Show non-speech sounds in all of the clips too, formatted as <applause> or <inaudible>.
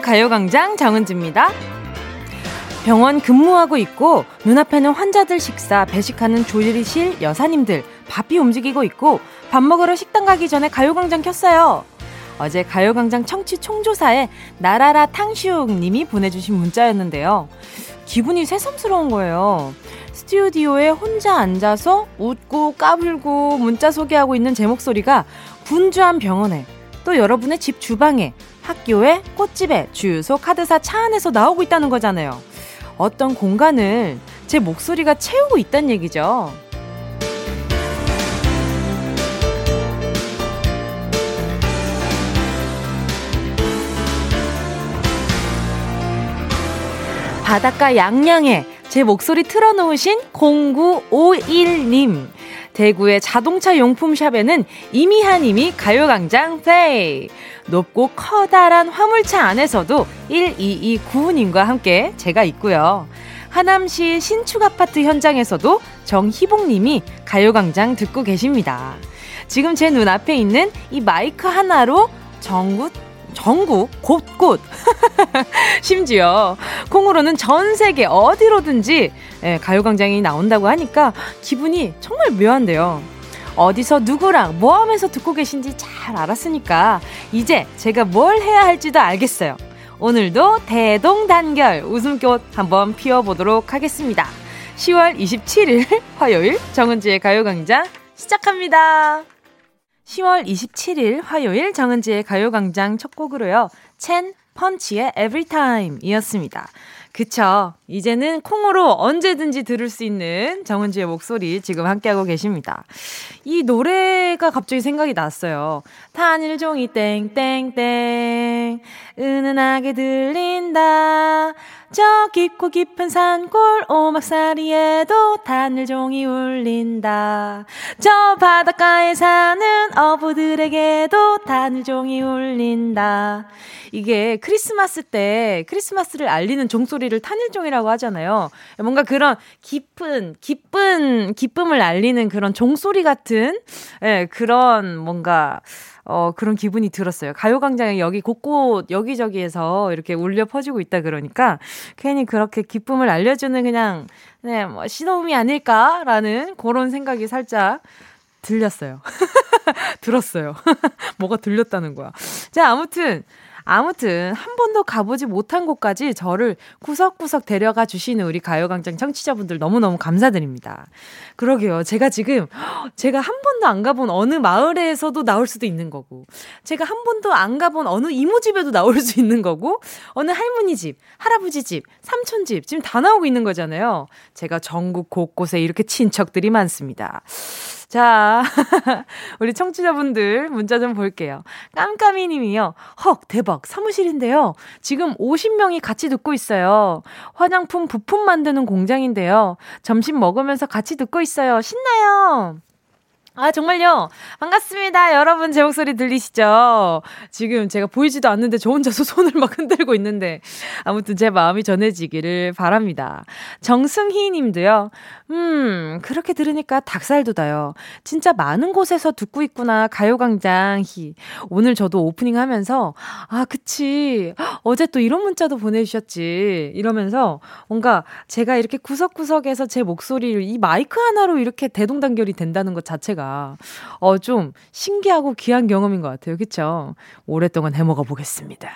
가요광장 정은지입니다. 병원 근무하고 있고 눈앞에는 환자들 식사 배식하는 조리실 여사님들 바삐 움직이고 있고 밥 먹으러 식당 가기 전에 가요광장 켰어요. 어제 가요광장 청취 총조사에 나라라 탕시욱 님이 보내주신 문자였는데요. 기분이 새삼스러운 거예요. 스튜디오에 혼자 앉아서 웃고 까불고 문자 소개하고 있는 제 목소리가 분주한 병원에 또 여러분의 집 주방에 학교에 꽃집에 주유소 카드사 차 안에서 나오고 있다는 거잖아요. 어떤 공간을 제 목소리가 채우고 있다는 얘기죠. 바닷가 양양에 제 목소리 틀어놓으신 0951님. 대구의 자동차 용품샵에는 이미하님이 가요광장 플레이. 높고 커다란 화물차 안에서도 1229님과 함께 제가 있고요. 하남시 신축 아파트 현장에서도 정희봉님이 가요광장 듣고 계십니다. 지금 제 눈앞에 있는 이 마이크 하나로 전국, 전국 곳곳 <laughs> 심지어 콩으로는 전 세계 어디로든지 예, 가요광장이 나온다고 하니까 기분이 정말 묘한데요. 어디서 누구랑 뭐 하면서 듣고 계신지 잘 알았으니까 이제 제가 뭘 해야 할지도 알겠어요. 오늘도 대동단결 웃음꽃 한번 피워보도록 하겠습니다. 10월 27일 화요일 정은지의 가요광장 시작합니다. 10월 27일 화요일 정은지의 가요광장 첫 곡으로요. 첸 펀치의 Everytime 이었습니다. 그쵸. 이제는 콩으로 언제든지 들을 수 있는 정은지의 목소리 지금 함께하고 계십니다. 이 노래가 갑자기 생각이 났어요. 단일종이 땡땡땡 은은하게 들린다. 저 깊고 깊은 산골 오막살이에도 단일종이 울린다. 저 바닷가에 사는 어부들에게도 단일종이 울린다. 이게 크리스마스 때 크리스마스를 알리는 종소리를 탄일종이라고 하잖아요. 뭔가 그런 깊은, 기쁜, 기쁨을 알리는 그런 종소리 같은, 예, 그런 뭔가, 어, 그런 기분이 들었어요. 가요광장에 여기 곳곳, 여기저기에서 이렇게 울려 퍼지고 있다 그러니까, 괜히 그렇게 기쁨을 알려주는 그냥, 네, 뭐, 신호음이 아닐까라는 그런 생각이 살짝 들렸어요. <laughs> 들었어요. <laughs> 뭐가 들렸다는 거야. 자, 아무튼, 아무튼 한 번도 가보지 못한 곳까지 저를 구석구석 데려가 주시는 우리 가요광장 청취자분들 너무너무 감사드립니다. 그러게요. 제가 지금 <gasps> 제가 한 번도 안 가본 어느 마을에서도 나올 수도 있는 거고 제가 한 번도 안 가본 어느 이모집에도 나올 수 있는 거고 어느 할머니 집, 할아버지 집, 삼촌 집 지금 다 나오고 있는 거잖아요. 제가 전국 곳곳에 이렇게 친척들이 많습니다. 자, <laughs> 우리 청취자분들 문자 좀 볼게요. 깜깜이 님이요. 헉, 대박. 사무실인데요. 지금 50명이 같이 듣고 있어요. 화장품 부품 만드는 공장인데요. 점심 먹으면서 같이 듣고 있어요. 신나요. 아, 정말요. 반갑습니다. 여러분, 제 목소리 들리시죠? 지금 제가 보이지도 않는데 저 혼자서 <laughs> 손을 막 흔들고 있는데. 아무튼 제 마음이 전해지기를 바랍니다. 정승희 님도요. 음, 그렇게 들으니까 닭살 돋아요. 진짜 많은 곳에서 듣고 있구나. 가요광장 히. 오늘 저도 오프닝 하면서, 아, 그치. 어제 또 이런 문자도 보내주셨지. 이러면서 뭔가 제가 이렇게 구석구석에서 제 목소리를 이 마이크 하나로 이렇게 대동단결이 된다는 것 자체가 어, 좀 신기하고 귀한 경험인 것 같아요. 그쵸? 오랫동안 해먹어 보겠습니다.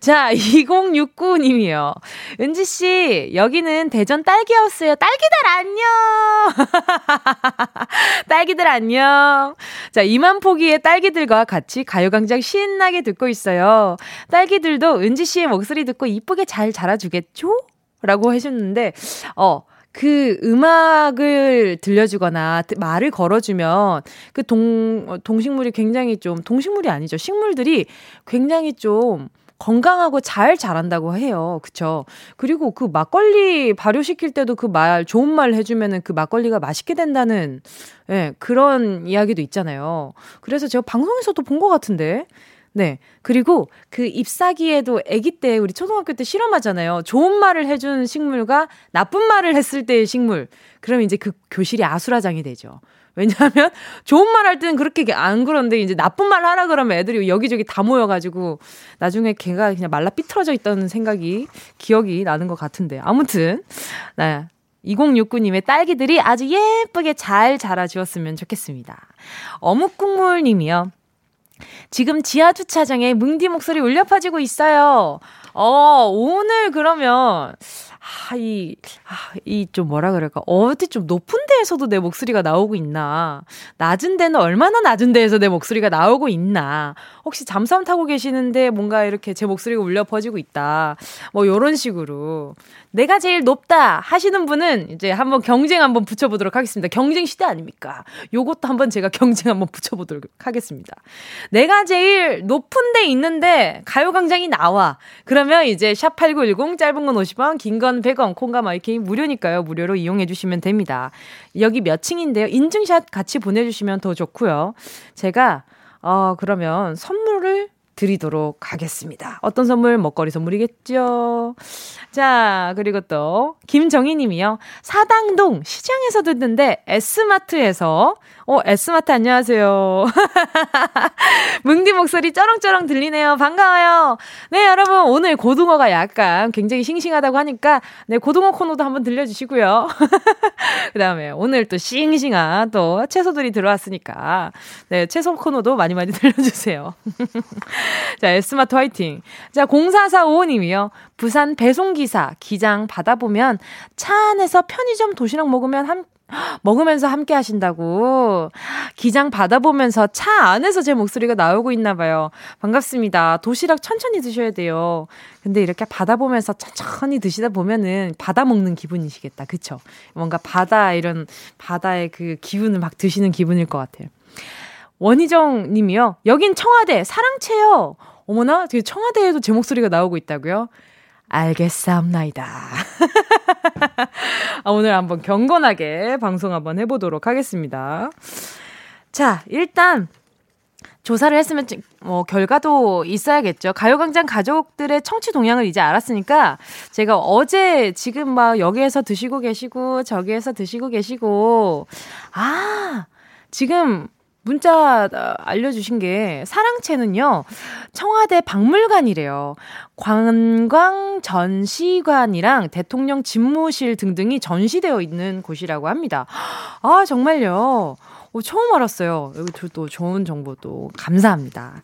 자, 2069님이요. 은지씨, 여기는 대전 딸기하우스예요. 딸기들 안녕! <laughs> 딸기들 안녕! 자, 이만 포기의 딸기들과 같이 가요광장 신나게 듣고 있어요. 딸기들도 은지씨의 목소리 듣고 이쁘게 잘 자라주겠죠? 라고 하셨는데, 어, 그 음악을 들려주거나 말을 걸어주면 그 동, 동식물이 굉장히 좀, 동식물이 아니죠. 식물들이 굉장히 좀 건강하고 잘 자란다고 해요. 그쵸? 그리고 그 막걸리 발효시킬 때도 그 말, 좋은 말 해주면은 그 막걸리가 맛있게 된다는, 예, 그런 이야기도 있잖아요. 그래서 제가 방송에서도 본 것 같은데. 네. 그리고 그 잎사귀에도 아기 때 우리 초등학교 때 실험하잖아요. 좋은 말을 해준 식물과 나쁜 말을 했을 때의 식물. 그럼 이제 그 교실이 아수라장이 되죠. 왜냐하면 <laughs> 좋은 말 할 때는 그렇게 안 그런데 이제 나쁜 말 하라 그러면 애들이 여기저기 다 모여가지고 나중에 걔가 그냥 말라 삐뚤어져 있다는 생각이 기억이 나는 것 같은데 아무튼 네. 2069님의 딸기들이 아주 예쁘게 잘 자라주었으면 좋겠습니다. 어묵국물 님이요. 지금 지하 주차장에 뭉디 목소리 울려 퍼지고 있어요. 어, 오늘 그러면 아, 이, 아, 이 좀 뭐라 그럴까. 어디 좀 높은 데에서도 내 목소리가 나오고 있나. 낮은 데는 얼마나 낮은 데에서 내 목소리가 나오고 있나. 혹시 잠수함 타고 계시는데 뭔가 이렇게 제 목소리가 울려 퍼지고 있다. 뭐 요런 식으로. 내가 제일 높다 하시는 분은 이제 한번 경쟁 한번 붙여보도록 하겠습니다. 경쟁 시대 아닙니까? 요것도 한번 제가 경쟁 한번 붙여보도록 하겠습니다. 내가 제일 높은 데 있는데 가요광장이 나와. 그러면 이제 샵8910 짧은 건 50원, 긴건 100원, 콩과 마이케이 무료니까요. 무료로 이용해 주시면 됩니다. 여기 몇 층인데요. 인증샷 같이 보내주시면 더 좋고요. 제가 어, 그러면 선물을 드리도록 하겠습니다. 어떤 선물? 먹거리 선물이겠죠. 자, 그리고 또, 김정희 님이요. 사당동 시장에서 듣는데 S마트에서, 어, S마트 안녕하세요. <laughs> 뭉디 목소리 쩌렁쩌렁 들리네요. 반가워요. 네, 여러분, 오늘 고등어가 약간 굉장히 싱싱하다고 하니까, 네, 고등어 코너도 한번 들려주시고요. <laughs> 그 다음에 오늘 또 싱싱한 또 채소들이 들어왔으니까, 네, 채소 코너도 많이 많이 <laughs> 들려주세요. 자, S마트 화이팅. 자, 0445님이요. 부산 배송기사 기장 받아보면 차 안에서 편의점 도시락 먹으면 한, 먹으면서 함께 하신다고. 기장 받아보면서 차 안에서 제 목소리가 나오고 있나 봐요. 반갑습니다. 도시락 천천히 드셔야 돼요. 근데 이렇게 받아보면서 천천히 드시다 보면은 받아 먹는 기분이시겠다. 그쵸? 뭔가 바다, 이런 바다의 그 기운을 막 드시는 기분일 것 같아요. 원희정 님이요. 여긴 청와대 사랑채요. 어머나, 청와대에도 제 목소리가 나오고 있다고요? 알겠사옵나이다. <laughs> 아, 오늘 한번 경건하게 방송 한번 해보도록 하겠습니다. 자, 일단 조사를 했으면 뭐 결과도 있어야겠죠. 가요광장 가족들의 청취 동향을 이제 알았으니까 제가 어제 지금 막 여기에서 드시고 계시고 저기에서 드시고 계시고 아 지금 문자 알려주신 게 사랑채는요 청와대 박물관이래요. 관광 전시관이랑 대통령 집무실 등등이 전시되어 있는 곳이라고 합니다. 아 정말요. 오, 처음 알았어요. 여기 또 좋은 정보도 감사합니다.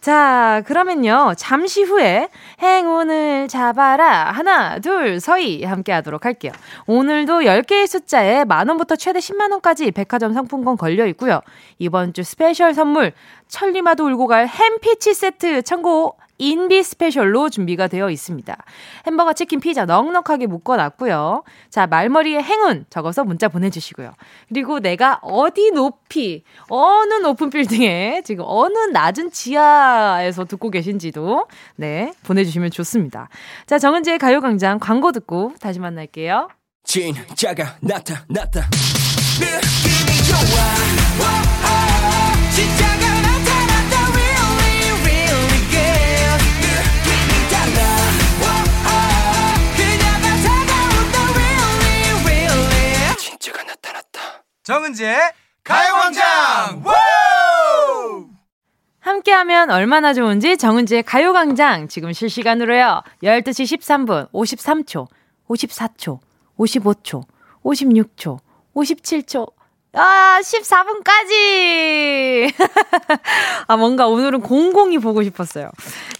자, 그러면요. 잠시 후에 행운을 잡아라. 하나, 둘, 서희 함께 하도록 할게요. 오늘도 10개의 숫자에 만원부터 최대 10만원까지 백화점 상품권 걸려 있고요. 이번 주 스페셜 선물, 천리마도 울고 갈 햄피치 세트 참고 인비 스페셜로 준비가 되어 있습니다. 햄버거, 치킨, 피자 넉넉하게 묶어놨고요. 자, 말머리에 행운 적어서 문자 보내주시고요. 그리고 내가 어디 높이, 어느 높은 빌딩에 지금 어느 낮은 지하에서 듣고 계신지도 네, 보내주시면 좋습니다. 자, 정은지의 가요광장 광고 듣고 다시 만날게요. 진짜가 나타났다. 느낌이 좋아. 정은지의 가요광장! 함께하면 얼마나 좋은지 정은지의 가요광장 지금 실시간으로요. 12시 13분 53초 54초 55초 56초 57초 아, 14분까지! <laughs> 아, 뭔가 오늘은 공공이 보고 싶었어요.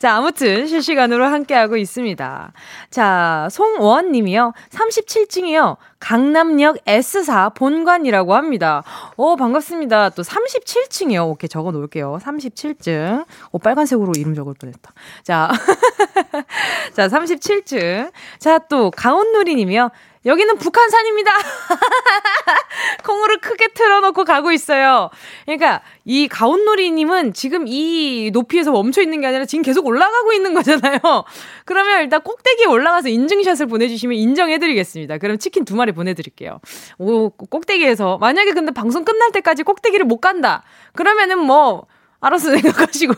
자, 아무튼 실시간으로 함께하고 있습니다. 자, 송원 님이요. 37층이요. 강남역 S4 본관이라고 합니다. 오, 반갑습니다. 또 37층이요. 오케이, 적어 놓을게요. 37층. 오, 빨간색으로 이름 적을 뻔 했다. 자, <laughs> 자, 37층. 자, 또 강원누리 님이요. 여기는 북한산입니다. <laughs> 콩으로 크게 틀어놓고 가고 있어요. 그러니까 이 가온놀이님은 지금 이 높이에서 멈춰 있는 게 아니라 지금 계속 올라가고 있는 거잖아요. <laughs> 그러면 일단 꼭대기에 올라가서 인증샷을 보내주시면 인정해드리겠습니다. 그럼 치킨 두 마리 보내드릴게요. 오, 꼭대기에서 만약에 근데 방송 끝날 때까지 꼭대기를 못 간다. 그러면은 뭐 알아서 <laughs> 생각하시고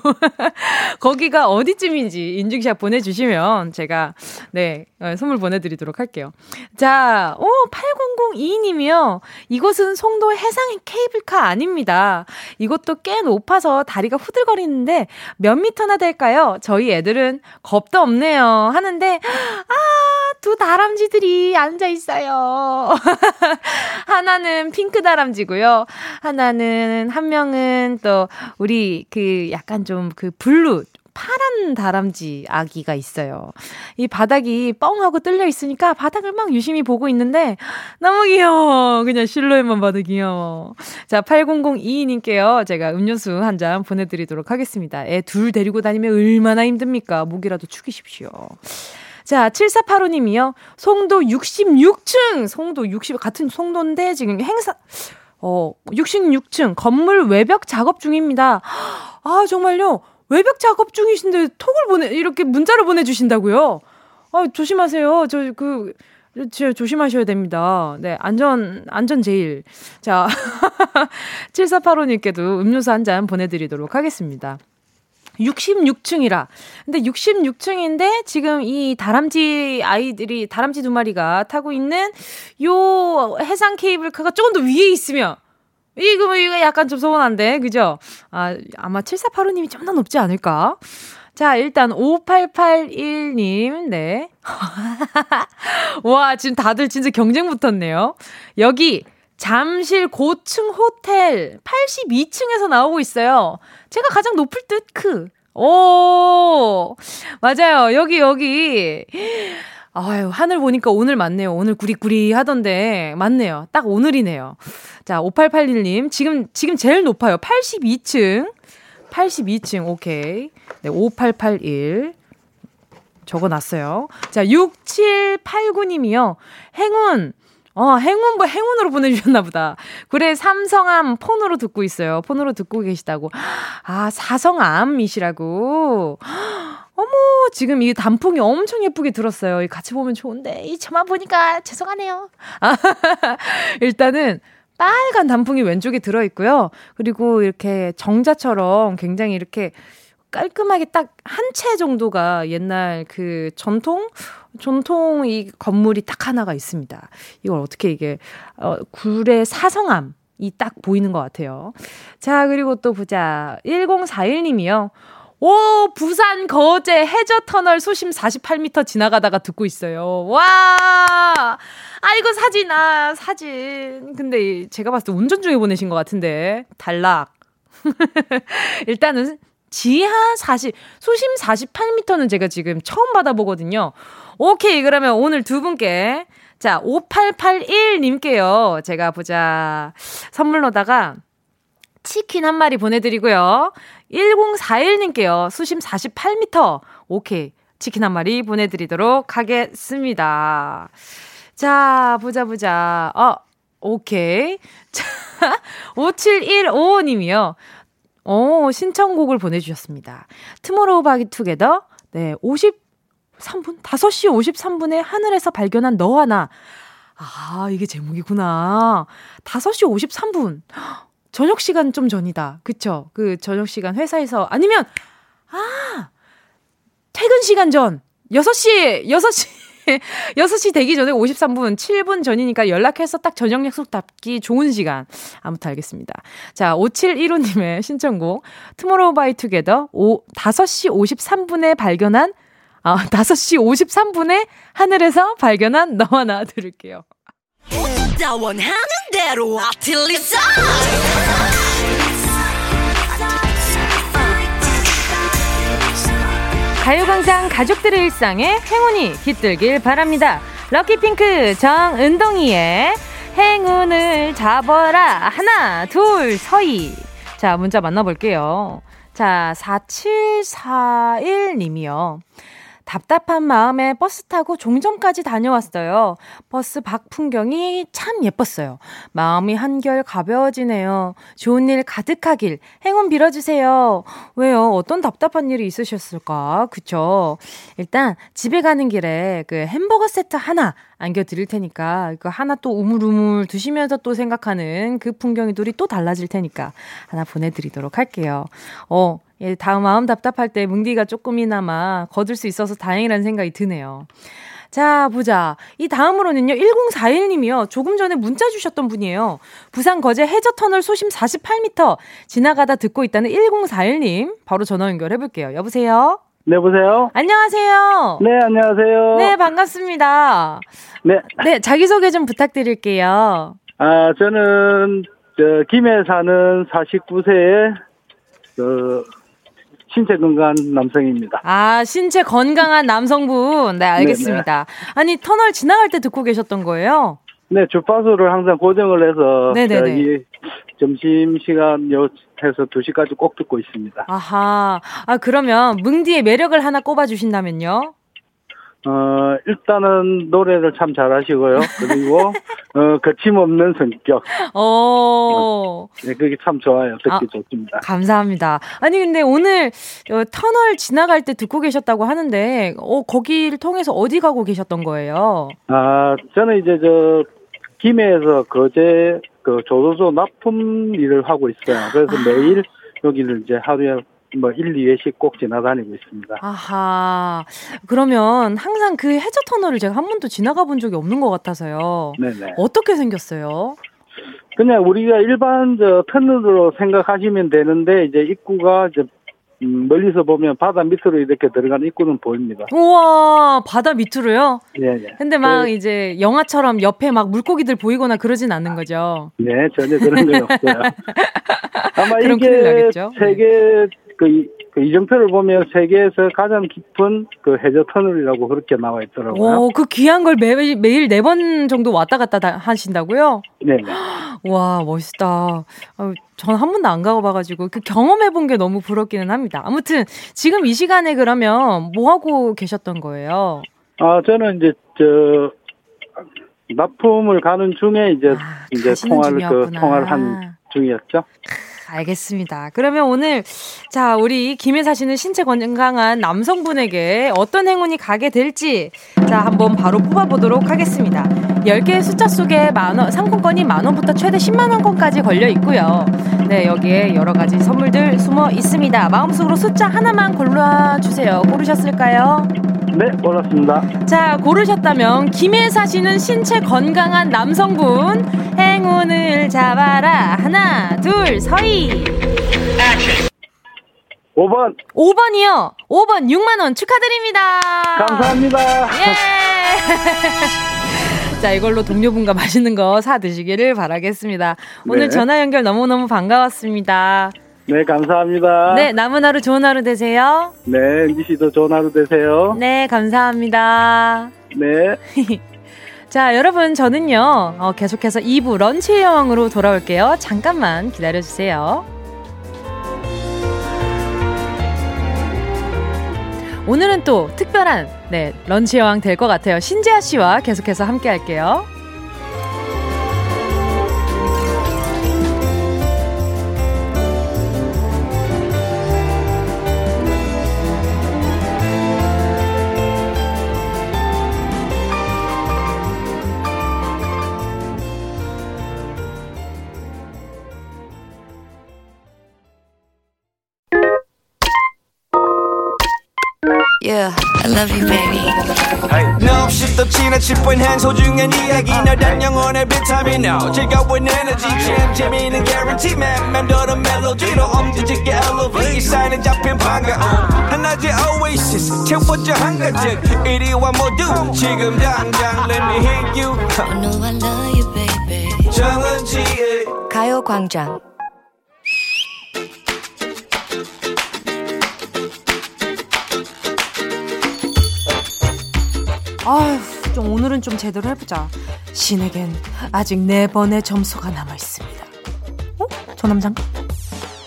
거기가 어디쯤인지 인증샷 보내주시면 제가 네 어, 선물 보내드리도록 할게요. 자, 오 8002님이요. 이곳은 송도 해상 케이블카 아닙니다. 이것도 꽤 높아서 다리가 후들거리는데 몇 미터나 될까요? 저희 애들은 겁도 없네요. 하는데 아, 두 다람쥐들이 앉아 있어요. <laughs> 하나는 핑크 다람쥐고요. 하나는 한 명은 또 우리 그 약간 좀 그 blue 파란 다람쥐 아기가 있어요. 이 바닥이 뻥하고 뚫려 있으니까 바닥을 막 유심히 보고 있는데 너무 귀여워. 그냥 실루엣만 봐도 귀여워. 자, 8002님께요. 제가 음료수 한 잔 보내드리도록 하겠습니다. 애 둘 데리고 다니면 얼마나 힘듭니까? 목이라도 축이십시오. 자, 7485님이요. 송도 66층! 송도 60, 같은 송도인데 지금 행사, 어, 66층 건물 외벽 작업 중입니다. 아, 정말요? 외벽 작업 중이신데 톡을 보내, 이렇게 문자를 보내주신다고요? 아, 조심하세요. 저, 그, 저, 조심하셔야 됩니다. 네, 안전, 안전 제일. 자, <laughs> 7485님께도 음료수 한 잔 보내드리도록 하겠습니다. 66층이라. 근데 66층인데 지금 이 다람쥐 아이들이 다람쥐 두 마리가 타고 있는 요 해상 케이블카가 조금 더 위에 있으면 이거 이거 약간 좀 서운한데 그죠? 아 아마 7485님이 좀 더 높지 않을까? 자, 일단 5881님, 네. <laughs> 와, 지금 다들 진짜 경쟁 붙었네요. 여기 잠실 고층 호텔 82층에서 나오고 있어요. 제가 가장 높을 듯 크. 오, 맞아요. 여기, 여기. 아유, 하늘 보니까 오늘 맞네요. 오늘 구리구리 하던데, 맞네요. 딱 오늘이네요. 자, 5881님. 지금, 지금 제일 높아요. 82층. 82층, 오케이. 네, 5881. 적어 놨어요. 자, 6789님이요. 행운. 어, 행운, 뭐, 행운으로 보내주셨나 보다. 그래, 삼성암 폰으로 듣고 있어요. 폰으로 듣고 계시다고. 아, 사성암이시라고. 어머, 지금 이 단풍이 엄청 예쁘게 들었어요. 같이 보면 좋은데, 이 저만 보니까 죄송하네요. 아, <laughs> 일단은, 빨간 단풍이 왼쪽에 들어있고요. 그리고 이렇게 정자처럼 굉장히 이렇게 깔끔하게 딱 한 채 정도가 옛날 그 전통 전통 이 건물이 딱 하나가 있습니다. 이걸 어떻게 이게 어 굴의 사성암 이딱 보이는 것 같아요. 자, 그리고 또 보자. 1041님이요. 오, 부산 거제 해저 터널 수심 48m 지나가다가 듣고 있어요. 와! 아이고, 사진, 아, 사진. 근데 제가 봤을 때 운전 중에 보내신 것 같은데. 단락. <laughs> 일단은 지하 40, 수심 48m는 제가 지금 처음 받아보거든요. 오케이, 그러면 오늘 두 분께, 자, 5881님께요. 제가 보자. 선물로다가 치킨 한 마리 보내드리고요. 1041님께요. 수심 48m. 오케이. 치킨 한 마리 보내드리도록 하겠습니다. 자, 보자, 보자. 어, 오케이. 자, <laughs> 5715님이요. 어, 신청곡을 보내주셨습니다. 투모로우 바기 투게더. 네, 53분? 5시 53분에 하늘에서 발견한 너 하나. 아, 이게 제목이구나. 5시 53분. 저녁 시간 좀 전이다. 그쵸? 그 저녁 시간 회사에서, 아니면, 아! 퇴근 시간 전. 6시, 6시. <laughs> 6시 되기 전에 53분, 7분 전이니까 연락해서 딱 저녁 약속 잡기 좋은 시간. 아무튼 알겠습니다. 자, 5715님의 신청곡, 투모로우 바이 투게더 5시 53분에 발견한, 아, <laughs> 5시 53분에 하늘에서 발견한 너와 나 들을게요. 가요광장 가족들의 일상에 행운이 깃들길 바랍니다. 럭키핑크 정은동이의 행운을 잡아라. 하나, 둘, 서희. 자, 문자 만나볼게요. 자, 4741님이요. 답답한 마음에 버스 타고 종점까지 다녀왔어요. 버스 밖 풍경이 참 예뻤어요. 마음이 한결 가벼워지네요. 좋은 일 가득하길 행운 빌어주세요. 왜요? 어떤 답답한 일이 있으셨을까? 그쵸? 일단 집에 가는 길에 그 햄버거 세트 하나 안겨드릴 테니까 그 하나 또 우물우물 두시면서 또 생각하는 그 풍경이 둘이 또 달라질 테니까 하나 보내드리도록 할게요. 어, 예, 다음 마음 답답할 때 뭉디가 조금이나마 거둘 수 있어서 다행이라는 생각이 드네요. 자, 보자. 이 다음으로는요, 1041님이요. 조금 전에 문자 주셨던 분이에요. 부산 거제 해저터널 소심 48m 지나가다 듣고 있다는 1041님. 바로 전화 연결해볼게요. 여보세요? 네, 보세요. 안녕하세요. 네, 안녕하세요. 네, 반갑습니다. 네. 네, 자기소개 좀 부탁드릴게요. 아, 저는, 저, 김해 사는 49세의, 그, 신체 건강한 남성입니다. 아, 신체 건강한 남성분. 네, 알겠습니다. 네네. 아니, 터널 지나갈 때 듣고 계셨던 거예요? 네, 주파수를 항상 고정을 해서 네네네. 점심 시간 요 해서 2시까지 꼭 듣고 있습니다. 아하. 아, 그러면 뭉디의 매력을 하나 꼽아 주신다면요? 어, 일단은 노래를 참 잘하시고요. 그리고, <laughs> 어, 거침없는 성격. 어. 네, 그게 참 좋아요. 듣기 아, 좋습니다. 감사합니다. 아니, 근데 오늘, 어, 터널 지나갈 때 듣고 계셨다고 하는데, 어, 거기를 통해서 어디 가고 계셨던 거예요? 아, 저는 이제 저, 김해에서 거제, 그, 조선소 납품 일을 하고 있어요. 그래서 아. 매일 여기를 이제 하루에 뭐 1, 2회씩 꼭 지나다니고 있습니다. 아하. 그러면 항상 그 해저 터널을 제가 한 번도 지나가 본 적이 없는 것 같아서요. 네네. 어떻게 생겼어요? 그냥 우리가 일반 저 터널로 생각하시면 되는데 이제 입구가 이제 음, 멀리서 보면 바다 밑으로 이렇게 들어가는 입구는 보입니다. 우와, 바다 밑으로요? 예, 예. 근데 막 네. 이제 영화처럼 옆에 막 물고기들 보이거나 그러진 않는 거죠? 네, 전혀 그런 건 없어요. <laughs> 아마 이게 세계 네. 그, 이, 그 이정표를 보면 세계에서 가장 깊은 그 해저 터널이라고 그렇게 나와 있더라고요. 오, 그 귀한 걸 매일, 매일 네 번 정도 왔다 갔다 하신다고요? 네. 와, 멋있다. 어, 저는 한 번도 안 가봐가지고 그 경험해 본 게 너무 부럽기는 합니다. 아무튼 지금 이 시간에 그러면 뭐 하고 계셨던 거예요? 아, 저는 이제 저 납품을 가는 중에 이제 아, 이제 통화를 그 통화를 한 중이었죠. 알겠습니다. 그러면 오늘 자 우리 김해 사시는 신체 건강한 남성분에게 어떤 행운이 가게 될지 자 한번 바로 뽑아보도록 하겠습니다. 10개의 숫자 속에 만원 상품권이 만원부터 최대 10만원권까지 걸려 있고요. 네 여기에 여러 가지 선물들 숨어 있습니다. 마음속으로 숫자 하나만 골라주세요. 고르셨을까요? 네, 골랐습니다. 자, 고르셨다면 김해 사시는 신체 건강한 남성분 행운을 잡아라. 하나, 둘, 서희. 5번. 5번이요. 5번 6만 원 축하드립니다. 감사합니다. 예. <laughs> 자, 이걸로 동료분과 맛있는 거 사 드시기를 바라겠습니다. 오늘 네. 전화 연결 너무너무 반가웠습니다. 네, 감사합니다. 네, 남은 하루 좋은 하루 되세요. 네, 은지 씨도 좋은 하루 되세요. 네, 감사합니다. 네. <laughs> 자, 여러분, 저는요, 어, 계속해서 2부 런치 여왕으로 돌아올게요. 잠깐만 기다려주세요. 오늘은 또 특별한, 네, 런치 여왕 될 것 같아요. 신재아 씨와 계속해서 함께 할게요. Yeah, I love you, baby. Chip when hands hold you and 이야기 너란 영혼의 비타민 No, 즐거운 에너지 참 재미있는 guarantee man 맴도는 멜로디로 엄지짓게 elevate 사인은 잡힌 반가움 하나의 oasis 채워져 한가득 이리와 모두 지금 당장 let me hit you I know I love you, baby. 정은지의 가요광장 아휴, 좀 오늘은 좀 제대로 해보자. 신에겐 아직 네 번의 점수가 남아 있습니다. 어? 저 남잔가?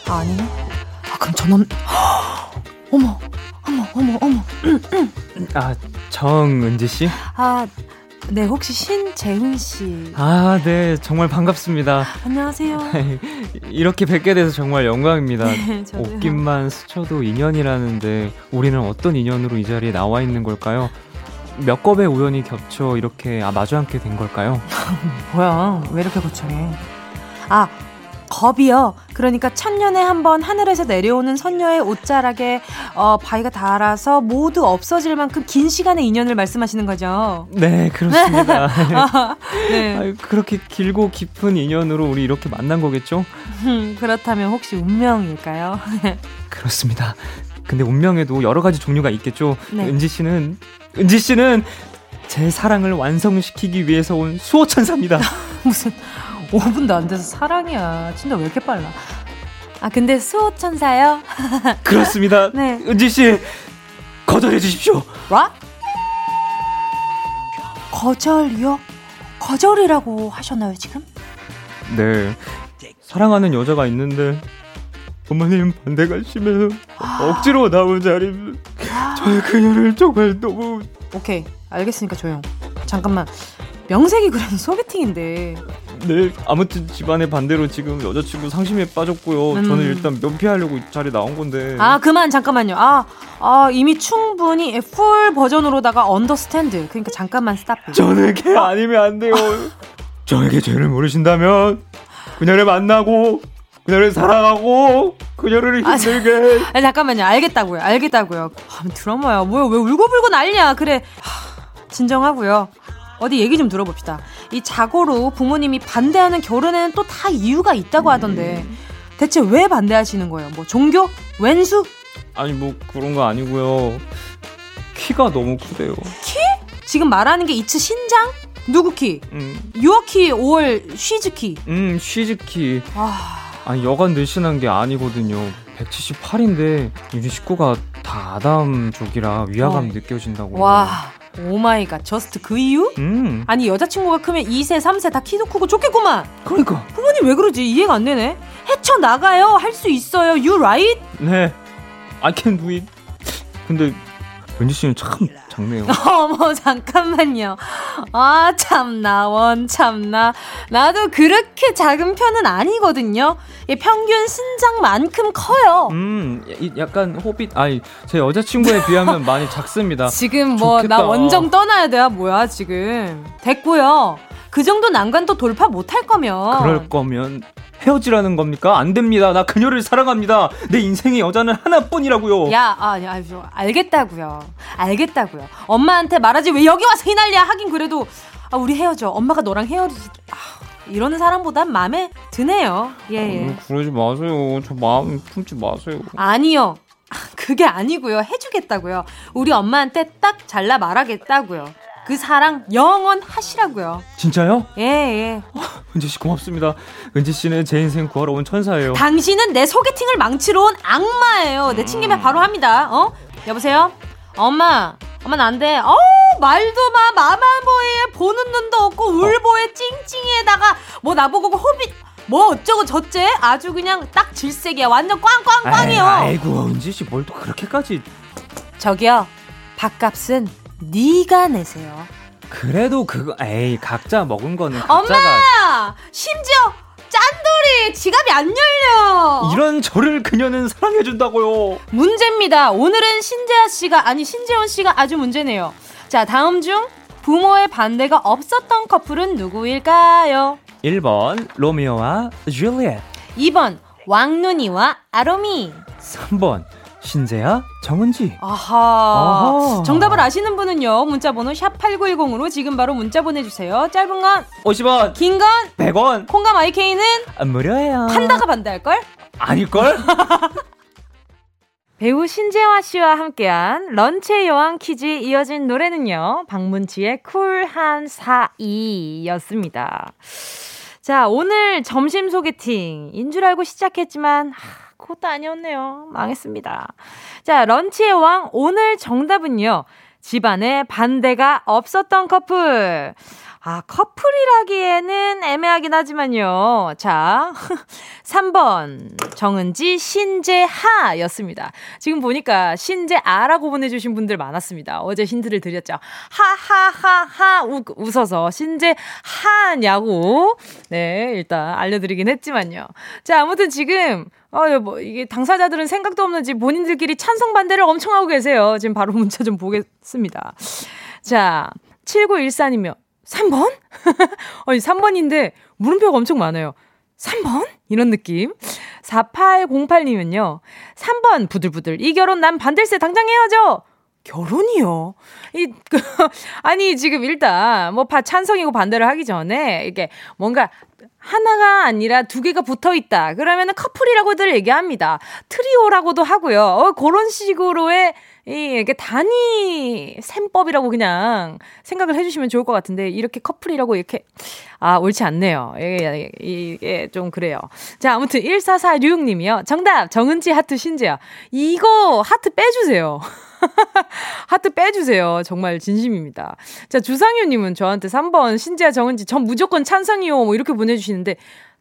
아, 아니네. 아, 그럼 저 남. <gasps> 어머, 어머, 어머, 어머. 아, 정은지 씨? 아, 네, 혹시 신재훈 씨. 아, 네, 정말 반갑습니다. 안녕하세요. <laughs> 이렇게 뵙게 돼서 정말 영광입니다. <laughs> 네, 옷깃만 스쳐도 인연이라는데 우리는 어떤 인연으로 이 자리에 나와 있는 걸까요? 몇 겁의 우연이 겹쳐 이렇게 아, 마주 앉게 된 걸까요? <laughs> 뭐야, 왜 이렇게 거창해? 아, 겁이요. 그러니까 천년에 한 번 하늘에서 내려오는 선녀의 옷자락에 어, 바위가 닳아서 모두 없어질 만큼 긴 시간의 인연을 말씀하시는 거죠. 네, 그렇습니다. <laughs> 네. <laughs> 아유, 그렇게 길고 깊은 인연으로 우리 이렇게 만난 거겠죠? 음, 그렇다면 혹시 운명일까요? 그렇습니다. 근데 운명에도 여러 가지 종류가 있겠죠. 네. 은지 씨는 은지 씨는 제 사랑을 완성시키기 위해서 온 수호 천사입니다. <laughs> 무슨 5분도 안 돼서 사랑이야. 진짜 왜 이렇게 빨라? 아 근데 수호 천사요? <laughs> 그렇습니다. 네. 은지 씨 거절해 주십시오. 와? 거절이요? 거절이라고 하셨나요 지금? 네. 사랑하는 여자가 있는데 부모님 반대가 심해서 억지로 나온 자리 저의 그녀를 정말 너무 오케이 알겠으니까 조용. 잠깐만 명색이 그래도 소개팅인데 네 아무튼 집안의 반대로 지금 여자친구 상심에 빠졌고요. 음. 저는 일단 면피하려고 이 자리 나온 건데. 아 그만 잠깐만요. 아, 아 이미 충분히 full 버전으로다가 understand. 그러니까 잠깐만 stop. 저에게 아니면 안 돼요. 저에게 죄를 모르신다면 그녀를 만나고 그녀를 사랑하고 그녀를 아, 힘들게 <laughs> 아, 잠깐만요. 알겠다고요. 알겠다고요. 아, 드라마야. 뭐야 왜 울고불고 난리야. 그래. 하, 진정하고요. 어디 얘기 좀 들어봅시다. 이 자고로 부모님이 반대하는 결혼에는 또 다 이유가 있다고 하던데 대체 왜 반대하시는 거예요? 뭐 종교? 왼수? 아니 뭐 그런 거 아니고요. 키가 너무 크대요. 지금 말하는 게 it's 신장? 누구 키? 음, your 키 or she's 키. 음 she's 키. 아, 아니 여간 늘씬한 게 아니거든요. 178인데 우리 식구가 다 아담족이라 위화감 어. 느껴진다고. 와, Oh my God. Just 그 이유? 음. 아니 여자친구가 크면 2세, 3세 다 키도 크고 좋겠구만. 그러니까. 부모님 왜 그러지? 이해가 안 되네. 헤쳐 나가요. 할 수 있어요. You right? 네. I can do it. 근데 은지 씨는 참 작네요. <laughs> 어머 잠깐만요. 아 참나 원 참나. 나도 그렇게 작은 편은 아니거든요. 이 평균 신장만큼 커요. 음, 이- 약간 호빗. 아니 제 여자친구에 비하면 <laughs> 많이 작습니다. 지금 뭐 나. 원정 떠나야 돼야 뭐야 지금. 됐고요. 그 정도 난관도 돌파 못할 거면. 그럴 거면 헤어지라는 겁니까? 안 됩니다. 나 그녀를 사랑합니다. 내 인생의 여자는 하나뿐이라고요. 야, 아, 야, 저, 알겠다고요. 알겠다고요. 엄마한테 말하지 왜 여기 와서 이 난리야 하긴 그래도 아, 우리 헤어져. 엄마가 너랑 헤어지. 아, 이러는 사람보단 마음에 드네요. 예, 예. 음, 그러지 마세요. 저 마음 품지 마세요. 아니요. 그게 아니고요. 해주겠다고요. 우리 엄마한테 딱 잘라 말하겠다고요. 그 사랑 영원하시라고요. 진짜요? 예, 예. 은지 씨 고맙습니다. 은지 씨는 제 인생 구하러 온 천사예요. 당신은 내 소개팅을 망치러 온 악마예요. 내 친김에 바로 합니다. 어? 여보세요? 엄마, 엄마 안 돼. 어, 말도 마. 마마보이에 보는 눈도 없고 울보에 찡찡이에다가 뭐 나보고 호빗 뭐 어쩌고 저째 아주 그냥 딱 질색이야. 완전 꽝꽝꽝이요. 아이고 은지 씨 뭘 또 그렇게까지. 저기요. 밥값은 네가 내세요. 그래도 그거 에이 각자 먹은 거는 각자가 엄마! 심지어 짠돌이 지갑이 안 열려. 이런 저를 그녀는 사랑해 준다고요. 문제입니다. 오늘은 신재하 씨가 아니 신재원 씨가 아주 문제네요. 자, 다음 중 부모의 반대가 없었던 커플은 누구일까요? 1번 로미오와 줄리엣 2번 왕눈이와 아로미. 3번 신재야 정은지 아하. 아하. 정답을 아시는 분은요. 문자 번호 샵 8910으로 지금 바로 문자 보내 주세요. 짧은 건, 50원 긴 건, 100원 콩감 IK는 무료예요 판다가 반대할 걸? 아닐 걸? <laughs> 배우 신재화 씨와 함께한 런치의 여왕 퀴즈에 이어진 노래는요. 박문치의 쿨한 사이였습니다. 자, 오늘 점심 소개팅인 줄 알고 시작했지만 하, 그것도 아니었네요. 망했습니다. 자, 런치의 왕 오늘 정답은요. 집안에 반대가 없었던 커플. 아, 커플이라기에는 애매하긴 하지만요. 자, <laughs> 3번. 정은지, 신재하 였습니다. 지금 보니까 신재아라고 보내주신 분들 많았습니다. 어제 힌트를 드렸죠. 하하하하 우- 웃어서 신재하냐고. 네, 일단 알려드리긴 했지만요. 자, 아무튼 지금, 어, 뭐, 이게 당사자들은 생각도 없는지 본인들끼리 찬성 반대를 엄청 하고 계세요. 지금 바로 문자 좀 보겠습니다. 자, 7914님이요. 3번? <laughs> 아니, 3번인데 물음표가 엄청 많아요. 3번? 이런 느낌. 4808님은요. 3번 부들부들. 이 결혼 난 반댈세 당장 해야죠. 결혼이요? 이, 그, <laughs> 아니, 지금 일단, 뭐, 바, 찬성이고 반대를 하기 전에, 이게 뭔가 하나가 아니라 두 개가 붙어 있다. 그러면은 커플이라고들 얘기합니다. 트리오라고도 하고요. 어, 그런 식으로의 이 이게 단위 셈법이라고 그냥 생각을 해주시면 좋을 것 같은데 이렇게 커플이라고 이렇게 아 옳지 않네요. 이게, 이게 좀 그래요. 자 아무튼 1446님이요. 정답 정은지 하트 신지야. 이거 하트 빼주세요. <laughs> <laughs> 하트 빼주세요. 정말 진심입니다. 자, 주상윤님은 저한테 3번 신지아 정은지 전 무조건 찬성이요. 뭐 이렇게 보내주시는데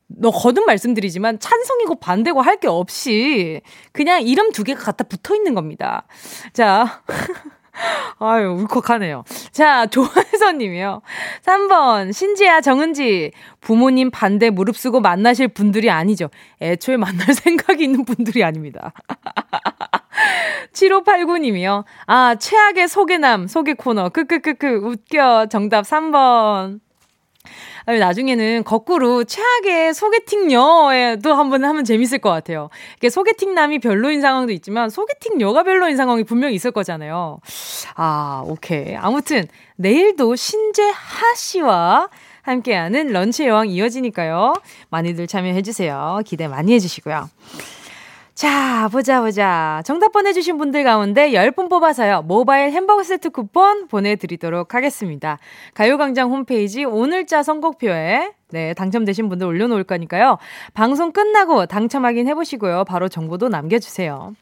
너 거듭 말씀드리지만 찬성이고 반대고 할 게 없이 그냥 이름 두 개가 갖다 붙어 있는 겁니다. 자. <laughs> 아유, 울컥하네요. 자, 조혜선 님이요. 3번, 신지야, 정은지. 부모님 반대 무릅쓰고 만나실 분들이 아니죠. 애초에 만날 <laughs> 생각이 있는 분들이 아닙니다. 7589 님이요. 아, 최악의 소개남, 소개 코너. 크크크크, 웃겨. 정답 3번. 아니, 나중에는 거꾸로 최악의 소개팅녀에도 한번 하면 재밌을 것 같아요. 이게 소개팅남이 별로인 상황도 있지만 소개팅녀가 별로인 상황이 분명히 있을 거잖아요. 아, 오케이. 아무튼 내일도 신재하 씨와 함께하는 런치 여왕 이어지니까요. 많이들 참여해주세요. 기대 많이 해주시고요. 자, 보자, 보자. 정답 보내주신 분들 가운데 10분 뽑아서요. 모바일 햄버거 세트 쿠폰 보내드리도록 하겠습니다. 가요광장 홈페이지 오늘자 선곡표에 네, 당첨되신 분들 올려놓을 거니까요. 방송 끝나고 당첨 확인 해보시고요. 바로 정보도 남겨주세요.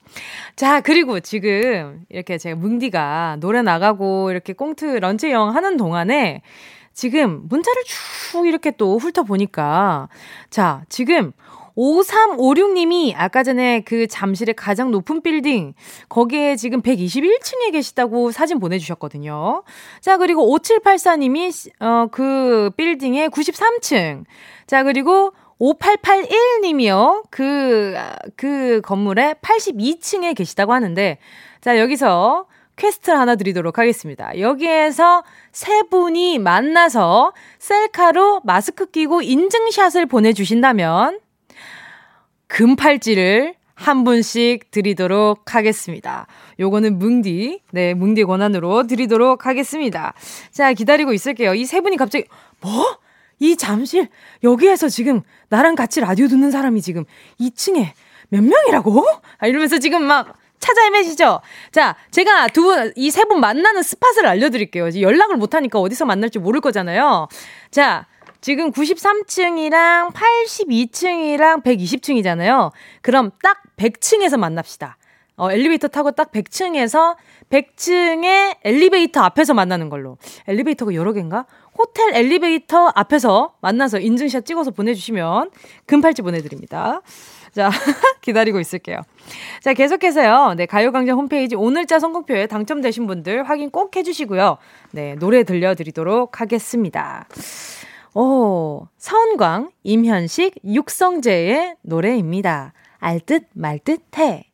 자, 그리고 지금 이렇게 제가 뭉디가 노래 나가고 이렇게 꽁트 런치 영 하는 동안에 지금 문자를 쭉 이렇게 또 훑어보니까 자, 지금 5356님이 아까 전에 그 잠실의 가장 높은 빌딩, 거기에 지금 121층에 계시다고 사진 보내주셨거든요. 자, 그리고 5784님이, 어, 그 빌딩의 93층. 자, 그리고 5881님이요. 그, 그 건물의 82층에 계시다고 하는데, 자, 여기서 퀘스트를 하나 드리도록 하겠습니다. 여기에서 세 분이 만나서 셀카로 마스크 끼고 인증샷을 보내주신다면, 금팔찌를 한 분씩 드리도록 하겠습니다. 요거는 뭉디, 네, 뭉디 권한으로 드리도록 하겠습니다. 자, 기다리고 있을게요. 이 세 분이 갑자기, 뭐? 이 잠실, 여기에서 지금 나랑 같이 라디오 듣는 사람이 지금 2층에 몇 명이라고? 아, 이러면서 지금 막 찾아 헤매시죠? 자, 제가 두 분, 이 세 분 만나는 스팟을 알려드릴게요. 연락을 못하니까 어디서 만날지 모를 거잖아요. 자, 지금 93층이랑 82층이랑 120층이잖아요. 그럼 딱 100층에서 만납시다. 어, 엘리베이터 타고 딱 100층에서 100층의 엘리베이터 앞에서 만나는 걸로. 엘리베이터가 여러 개인가? 호텔 엘리베이터 앞에서 만나서 인증샷 찍어서 보내주시면 금팔찌 보내드립니다. 자, <laughs> 기다리고 있을게요. 자, 계속해서요. 네, 가요광장 홈페이지 오늘자 선곡표에 당첨되신 분들 확인 꼭 해주시고요. 네, 노래 들려드리도록 하겠습니다. 오, 서은광, 임현식, 육성재의 노래입니다. 알듯 말듯 해.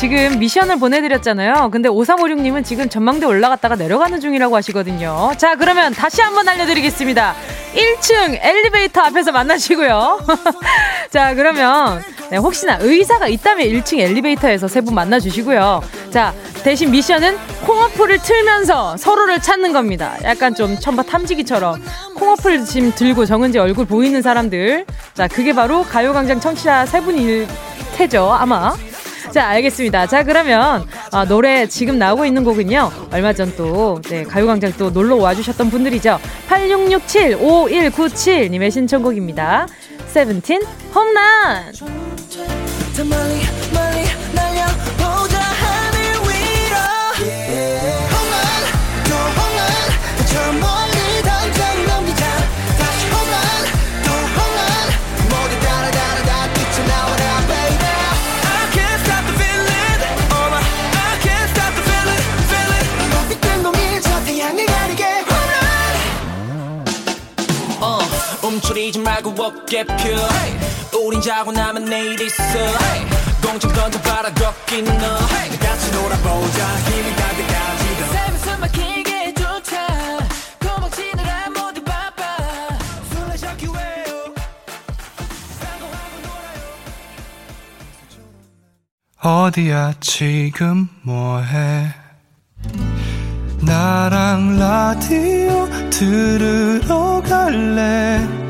지금 미션을 보내드렸잖아요. 근데 5356님은 지금 전망대 올라갔다가 내려가는 중이라고 하시거든요. 자, 그러면 다시 한번 알려드리겠습니다. 1층 엘리베이터 앞에서 만나시고요. <laughs> 자, 그러면 네, 혹시나 의사가 있다면 1층 엘리베이터에서 세 분 만나주시고요. 자, 대신 미션은 콩어플을 틀면서 서로를 찾는 겁니다. 약간 좀 천바 탐지기처럼 콩어플 지금 들고 정은지 얼굴 보이는 사람들. 자, 그게 바로 가요광장 청취자 세 분일 테죠, 아마. 자, 알겠습니다. 자, 그러면 아, 노래 지금 나오고 있는 곡은요. 얼마 전 또 네, 가요광장 또 놀러 와주셨던 분들이죠. 8667-5197님의 신청곡입니다. 세븐틴 홈런! 없게 펴 우린 자고 나면 내일 있어. 공중 던져봐라 걷긴 너. 같이 놀아보자. 힘이 닿을 때까지 삶에서 막히게 좋다 도망치느라 모두 바빠. 술래 잡기 왜요 사고하고 놀아요. 어디야 지금 뭐해? 나랑 라디오 들으러 갈래?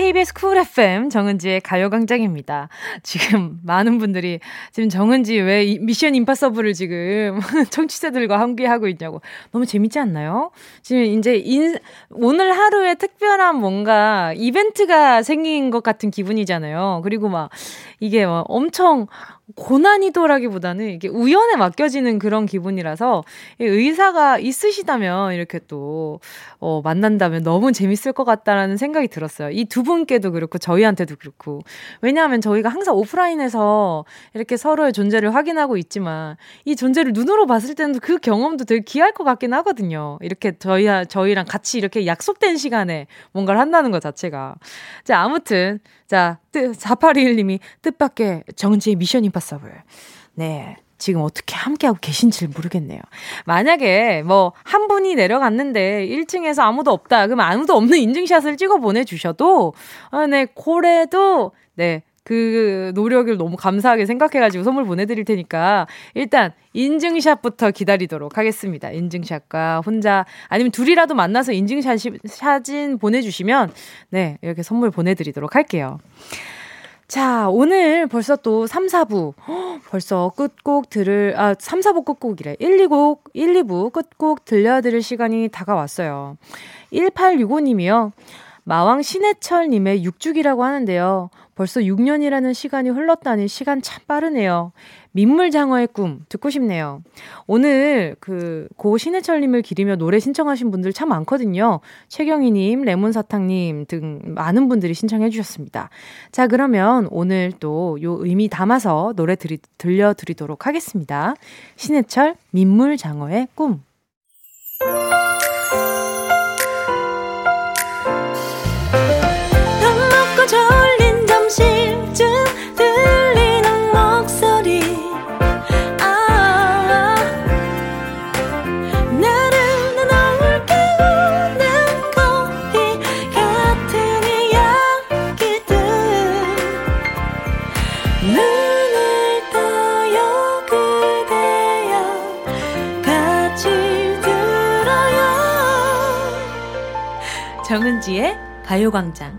KBS 쿨 FM 정은지의 가요광장입니다. 지금 많은 분들이 지금 정은지 왜 미션 임파서블을 지금 <laughs> 청취자들과 함께 하고 있냐고 너무 재밌지 않나요? 지금 이제 인, 오늘 하루에 특별한 뭔가 이벤트가 생긴 것 같은 기분이잖아요. 그리고 막 이게 막 엄청 고난이도라기보다는 이게 우연에 맡겨지는 그런 기분이라서 의사가 있으시다면 이렇게 또 어, 만난다면 너무 재밌을 것 같다라는 생각이 들었어요. 이 두 분께도 그렇고 저희한테도 그렇고 왜냐하면 저희가 항상 오프라인에서 이렇게 서로의 존재를 확인하고 있지만 이 존재를 눈으로 봤을 때는 그 경험도 되게 귀할 것 같긴 하거든요. 이렇게 저희 저희랑 같이 이렇게 약속된 시간에 뭔가를 한다는 것 자체가 자 아무튼 자, 4821님이 뜻밖의 정은지의 미션 임파 서블. 네. 지금 어떻게 함께하고 계신지 모르겠네요. 만약에 뭐 한 분이 내려갔는데 1층에서 아무도 없다. 그럼 아무도 없는 인증샷을 찍어 보내주셔도, 아, 네, 고래도, 네, 그 노력을 너무 감사하게 생각해가지고 선물 보내드릴 테니까 일단 인증샷부터 기다리도록 하겠습니다. 인증샷과 혼자 아니면 둘이라도 만나서 인증샷 사진 보내주시면 네 이렇게 선물 보내드리도록 할게요. 자, 오늘 벌써 또 3, 4부. 허, 벌써 끝곡 들을, 아, 3, 4부 끝곡이래. 1, 2곡, 1, 2부 끝곡 들려드릴 시간이 다가왔어요. 1865님이요. 마왕 신해철님의 육죽이라고 하는데요. 벌써 6년이라는 시간이 흘렀다니 시간 참 빠르네요. 민물장어의 꿈 듣고 싶네요. 오늘 그 고 신해철님을 기리며 노래 신청하신 분들 참 많거든요. 최경희님, 레몬사탕님 등 많은 분들이 신청해 주셨습니다. 자 그러면 오늘 또 요 의미 담아서 노래 드리, 들려드리도록 하겠습니다. 신해철 민물장어의 꿈. 가요광장.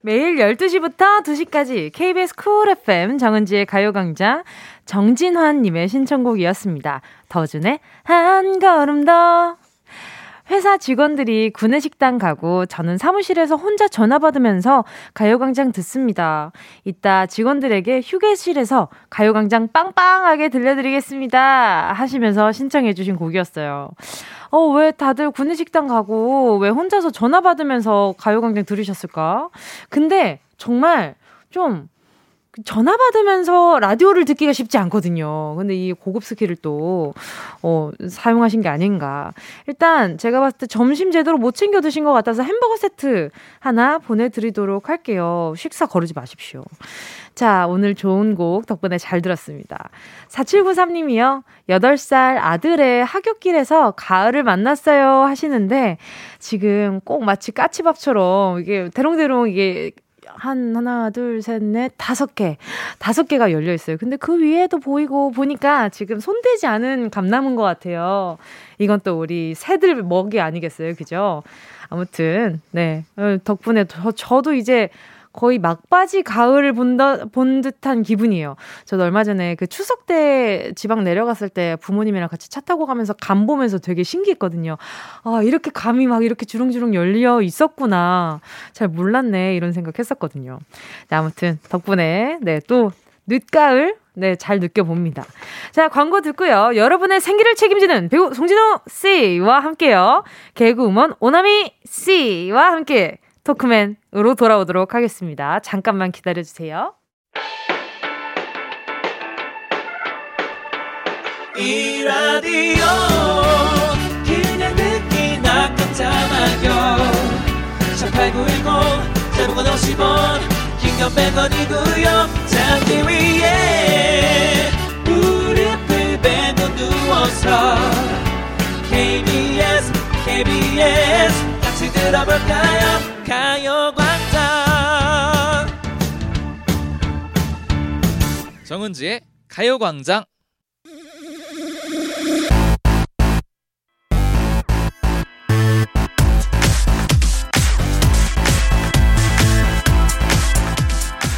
매일 12시부터 2시까지 KBS 쿨 FM 정은지의 가요광장 정진환님의 신청곡이었습니다. 더준의 한 걸음 더. 회사 직원들이 구내식당 가고 저는 사무실에서 혼자 전화 받으면서 가요광장 듣습니다. 이따 직원들에게 휴게실에서 가요광장 빵빵하게 들려드리겠습니다. 하시면서 신청해주신 곡이었어요. 어, 왜 다들 구내식당 가고 왜 혼자서 전화 받으면서 가요광장 들으셨을까? 근데 정말 좀 전화 받으면서 라디오를 듣기가 쉽지 않거든요. 근데 이 고급 스킬을 또, 어, 사용하신 게 아닌가. 일단 제가 봤을 때 점심 제대로 못 챙겨 드신 것 같아서 햄버거 세트 하나 보내드리도록 할게요. 식사 거르지 마십시오. 자, 오늘 좋은 곡 덕분에 잘 들었습니다. 4793님이요. 8살 아들의 하굣길에서 가을을 만났어요 하시는데, 지금 꼭 마치 까치밥처럼 이게 대롱대롱 이게 한 하나 둘 셋 넷 다섯 개 다섯 개가 열려 있어요. 근데 그 위에도 보이고 보니까 지금 손대지 않은 감나무인 것 같아요. 이건 또 우리 새들 먹이 아니겠어요, 그죠? 아무튼 네 어, 덕분에 저, 저도 이제 거의 막바지 가을을 본다, 본 듯한 기분이에요. 저도 얼마 전에 그 추석 때 지방 내려갔을 때 부모님이랑 같이 차 타고 가면서 감 보면서 되게 신기했거든요. 아, 이렇게 감이 막 이렇게 주렁주렁 열려 있었구나. 잘 몰랐네. 이런 생각 했었거든요. 네, 아무튼 덕분에 네, 또 늦가을 네, 잘 느껴봅니다. 자, 광고 듣고요. 여러분의 생기를 책임지는 배우 송진호 씨와 함께요. 개그우먼 오나미 씨와 함께 토크맨으로 돌아오도록 하겠습니다. 잠깐만 기다려주세요. 이 라디오 그냥 듣기나 깜짝마요 18910 대목원 50원 긴건 100원이고요 잠기 위에 무릎을 베고 누워서 KBS KBS 같이 들어볼까요 가요광장. 정은지의 가요광장.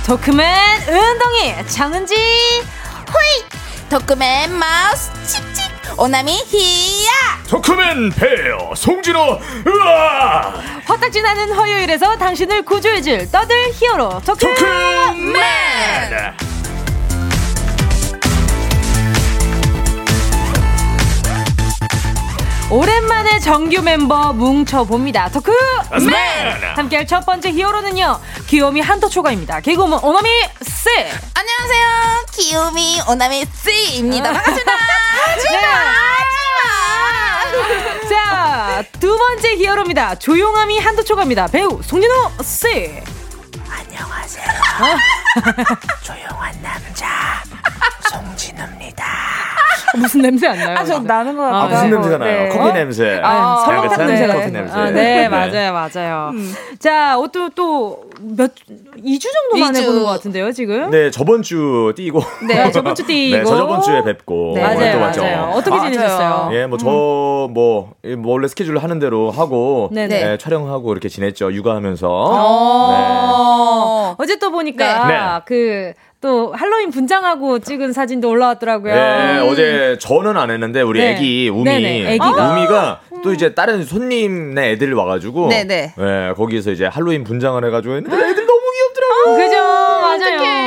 도크맨 은동이 장은지 호이! 토크맨 마우스 칙칙 오나미 히야! 토크맨 베어 송진호 으아! 화딱지 나는 화요일에서 당신을 구조해줄 떠들 히어로 토크맨! 토크맨 오랜만에 정규 멤버 뭉쳐봅니다. 토크맨! 함께할 첫 번째 히어로는요 귀요미 한도초가입니다. 개그우먼 오나미 씨! 안녕하세요. 귀요미 오나미 씨입니다. 반갑습니다. 네. 자, 두 번째 히어로입니다. 조용함이 한도초가입니다. 배우 송진호 씨. 안녕하세요. <laughs> 조용한 남자 송진우입니다 무슨 냄새 안 나요? 아 저 나는 거 아, 무슨 냄새가 나요? 커피 냄새. 아, 설렁탕 약간 냄새. 커피 냄새. 아, 네, 맞아요, 맞아요. 자, 또, 또, 몇, 2주 정도 만에 이 주. 보는 것 같은데요, 지금? 네, 저번 주 뛰고. 네, <laughs> 저번 주 뛰고. 네, 저번 주에 뵙고. 네. 맞아요, 또 왔죠. 맞아요. 어떻게 맞아요. 지내셨어요? 예, 뭐, 저, 뭐, 이뭐 원래 스케줄 하는 대로 하고, 네네. 예, 촬영하고 이렇게 지냈죠. 육아하면서. 어. 어제 또 보니까, 네. 그, 또 할로윈 분장하고 찍은 사진도 올라왔더라고요. 네, 어제 저는 안 했는데 우리 네. 애기 우미, 네네, 애기가. 우미가 또 이제 다른 손님네 애들 와가지고, 네네. 예, 거기서 이제 할로윈 분장을 해가지고 했는데 애들 너무 귀엽더라고. 그죠, 맞아요. 아,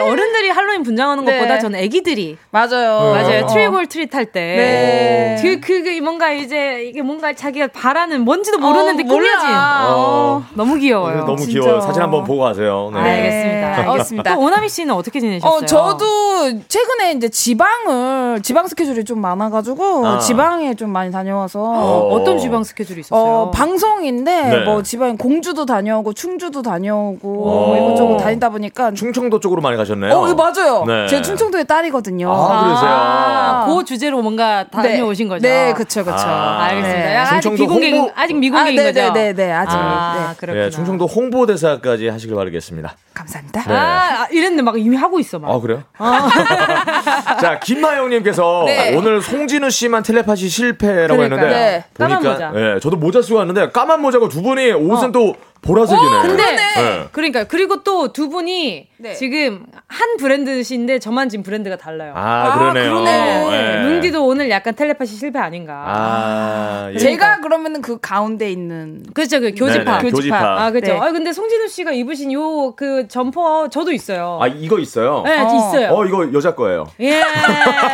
어른들이 할로윈 분장하는 네. 것보다 저는 애기들이. 맞아요 맞아요. 어. 트리골 트릿 할 때. 네. 그, 그, 그, 뭔가 이제, 이게 뭔가 자기가 바라는 뭔지도 모르는데 어, 꾸며진. 몰라. 어, 너무 귀여워요. 너무 진짜. 귀여워요. 사진 한번 보고 가세요. 네. 네, 알겠습니다. 네, 알겠습니다. 또 오나미 씨는 어떻게 지내셨어요? 어, 저도 최근에 이제 지방을, 지방 스케줄이 좀 많아 가지고, 아. 지방에 좀 많이 다녀와서, 어. 어떤 지방 스케줄이 있었어요? 어, 방송인데, 네. 뭐, 지방, 공주도 다녀오고, 충주도 다녀오고, 어. 뭐 이것저것 다니다 보니까. 충청도 쪽 으로 많이 가셨네요. 어, 예, 맞아요. 네. 제가 충청도의 딸이거든요. 아, 그러세요? 아, 그 주제로 뭔가 다녀오신 거죠? 네, 그쵸, 그쵸. 아, 알겠습니다. 네. 아직 충청도 미공개인, 홍보- 아직 미공개인 아, 거죠? 네네네네, 아직. 아, 네. 그렇구나. 예, 충청도 홍보 대사까지 하시길 바라겠습니다. 감사합니다. 네. 아, 아, 이랬는데 막 이미 하고 있어, 막. 아, 그래요? <laughs> 자, 김하영님께서 네. 오늘 송진우 씨만 텔레파시 실패라고 그러니까요. 했는데. 네. 보니까, 모자. 예, 저도 모자 쓰고 왔는데 까만 모자고 두 분이 옷은 또 보라색이네. 근데 네. 그러니까 그리고 또 두 분이 네. 지금 한 브랜드신데 저만 지금 브랜드가 달라요. 아, 아, 그러네요. 그러네. 예. 뭉디도 오늘 약간 텔레파시 실패 아닌가. 아, 예. 제가 그러면은 그 가운데 있는. 그렇죠, 그 교집합. 네네, 교집합. 아, 그렇죠. 네. 아, 근데 송진우 씨가 입으신 요 그 점퍼 저도 있어요. 아, 이거 있어요? 네, 어. 있어요. 어, 이거 여자 거예요. 예. <laughs>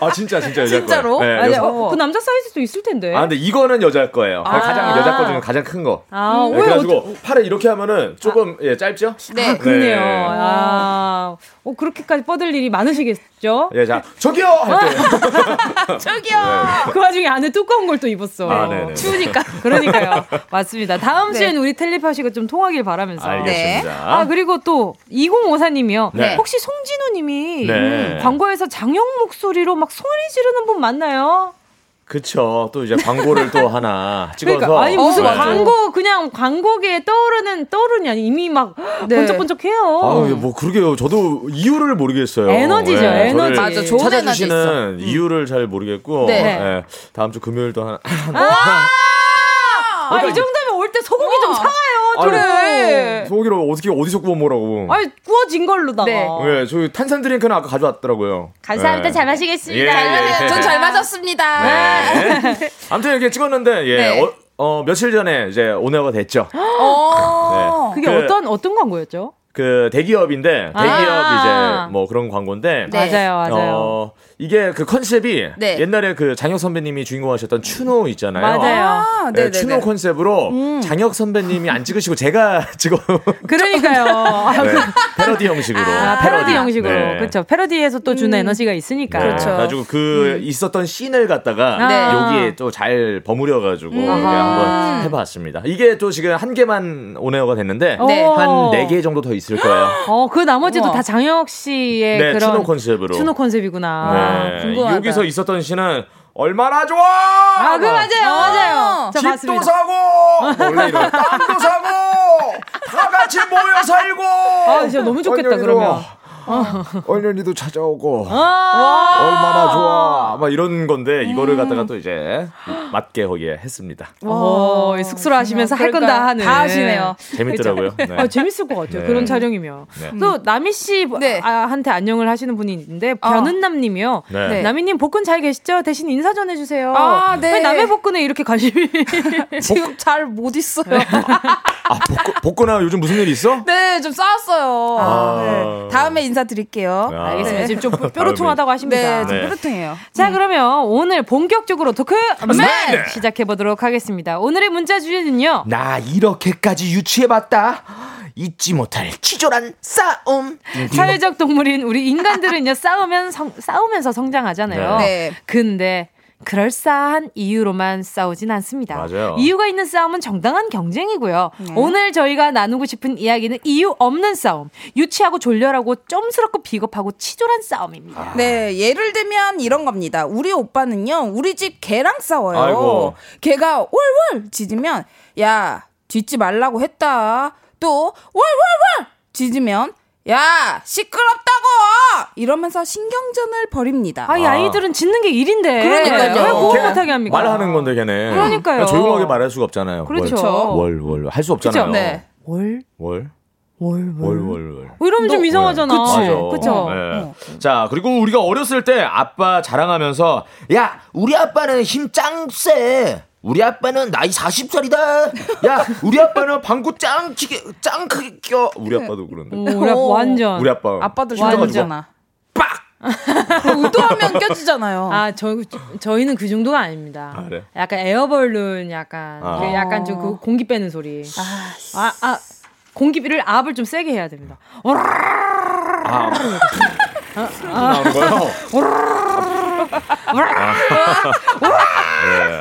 아, 진짜, 진짜 여자 진짜로? 거예요. 네, 맞아. 여자- 어, 그 남자 사이즈도 있을 텐데. 아, 근데 이거는 여자 거예요. 아. 가장 여자 거 중에 가장 큰 거. 아, 네, 왜 그래가지고 어쩌- 팔을 이렇게 하면은 조금 예, 짧죠? 네. 그렇네요. 네. 아, 어, 그렇게까지 뻗을 일이 많으시겠죠? 예, 자, 저기요! <laughs> 저기요! 그 와중에 안에 두꺼운 걸 또 입었어. 아, 네네. 추우니까. 그러니까요. 맞습니다. 다음 네. 주에는 우리 텔레파시가 좀 통하길 바라면서. 알겠습니다. 아, 그리고 또 2054님이요. 네. 혹시 송진우 님이 네. 광고에서 장영 목소리로 막 소리 지르는 분 맞나요? 그쵸. 또 이제 광고를 또 하나 찍어서. 그러니까 아니 무슨 네. 광고 그냥 광고계에 떠오르는 떠오르니 아니 이미 막 네. 번쩍번쩍해요. 아유, 뭐 그러게요. 저도 이유를 모르겠어요. 에너지죠, 예, 에너지. 맞아, 좋은 찾아주시는 이유를 잘 모르겠고. 네. 예, 다음 주 금요일도 한. 아, 이 정도면 올 때 소고기 좀 사와요, 아유, 둘을. 소고기를 어떻게 어디서 구워 먹으라고. 아니 구워진 걸로다가. 네. 예, 저희 탄산 드링크는 아까 가져왔더라고요. 감사합니다. 예. 잘 마시겠습니다. 예, 예. 전잘 마셨습니다. 네. <laughs> 아무튼 이렇게 찍었는데 예. 네. 어, 어, 며칠 전에 이제 오너가 됐죠. <gasps> 어. 그게 그- 어떤 어떤 광고였죠? 그 대기업인데 대기업 아. 이제 뭐 그런 광고인데 네. 맞아요, 맞아요. 어, 이게 그 컨셉이 네. 옛날에 그 장혁 선배님이 주인공 하셨던 추노 있잖아요. 맞아요. 아, 네. 추노 컨셉으로 장혁 선배님이 안 찍으시고 제가 <laughs> 찍어 <laughs> 그러니까요. <laughs> 네, 패러디 형식으로 아, 패러디 형식으로. 네. 그렇죠. 패러디에서 또 주는 에너지가 있으니까. 네, 그렇죠. 그래가지고 그 있었던 씬을 갖다가 네. 여기에 또 잘 버무려가지고 이렇게 아하. 한번 해봤습니다. 이게 또 지금 한 개만 온에어가 됐는데 네. 한네 개 정도 더 있을 거예요. 어, 그 나머지도 우와. 다 장혁 씨의 네, 그런 추노 컨셉으로. 추노 컨셉이구나. 네. 궁금하다. 여기서 있었던 씬은 얼마나 좋아! 아, 그 맞아요, 어. 맞아요. 저 집도 봤습니다. 사고 원래 이런 땅도 사고 다 같이 모여 살고 아, 진짜 너무 좋겠다, 그러면. 얼른이도 찾아오고 아, 얼마나 좋아 막 이런 건데 이거를 갖다가 또 이제 맞게 거기에 했습니다 어, 쑥스러 하시면서 할 건 다. 하는. 다 하시네요. 재밌더라고요 네. 아, 재밌을 것 같아요. 네. 그런 촬영이면. 네. 또 나미 씨한테 네. 안녕을 하시는 분이 있는데 변은남 님이요. 네. 네. 나미님 복근 잘 계시죠? 대신 인사 좀 해주세요. 아, 네. 왜 남의 복근에 이렇게 관심이. <laughs> 지금 <laughs> 잘 못 있어요. 아 복근, 복근아 요즘 무슨 일 있어? 네, 좀 싸웠어요. 아. 네. 다음에 인사드릴게요. 아. 알겠습니다. 네. 지금 좀 뾰로통하다고 하십니다. 네, 좀 네. 뾰루통해요. 자, 그러면 오늘 본격적으로 토크 맨 맨! 시작해 보도록 하겠습니다. 오늘의 문자 주제는요. 나 이렇게까지 유치해봤다 잊지 못할 치졸한 싸움 사회적 동물인 우리 인간들은요 <laughs> 싸우면 성, 싸우면서 성장하잖아요. 네. 근데 그럴싸한 이유로만 싸우진 않습니다. 맞아요. 이유가 있는 싸움은 정당한 경쟁이고요. 네. 오늘 저희가 나누고 싶은 이야기는 이유 없는 싸움, 유치하고 졸렬하고 점스럽고 비겁하고 치졸한 싸움입니다. 네, 예를 들면 이런 겁니다. 우리 오빠는요, 우리 집 개랑 싸워요. 아이고. 개가 월월 짖으면, 야, 짖지 말라고 했다. 또, 월월월 짖으면, 야, 시끄럽다고! 이러면서 신경전을 벌입니다. 아, 이 아. 아이들은 짖는 게 일인데. 그러니까요. 왜 걔는 못하게 합니까? 말하는 건데 걔네 그러니까요. 조용하게 말할 수가 없잖아요 그렇죠. 월 월 할 수 없잖아요 그죠? 네. 월, 월 월, 월. 월월월 어, 이러면 좀 너- 이상하잖아. 맞아. 그쵸? 네. 자, 그리고 우리가 어렸을 때 아빠 자랑하면서 야, 우리 아빠는 힘 짱 세. 우리 아빠는 나이 40살이다. 야, 우리 아빠는 방구 짱 크게 짱 크게 껴. 우리 아빠도 그런데. 오, 우리 아빠 완전. 우리 아빠. 아빠도 완전. 힘들잖아. 빡. 의도하면 껴지잖아요. 아, 저, 저희는 그 정도가 아닙니다. 아, 그래? 약간 에어벌룬 약간, 아. 그 약간 좀 그 공기 빼는 소리. 아, 아, 공기비를 압을 좀 세게 해야 됩니다. 아. 나오는 거 요.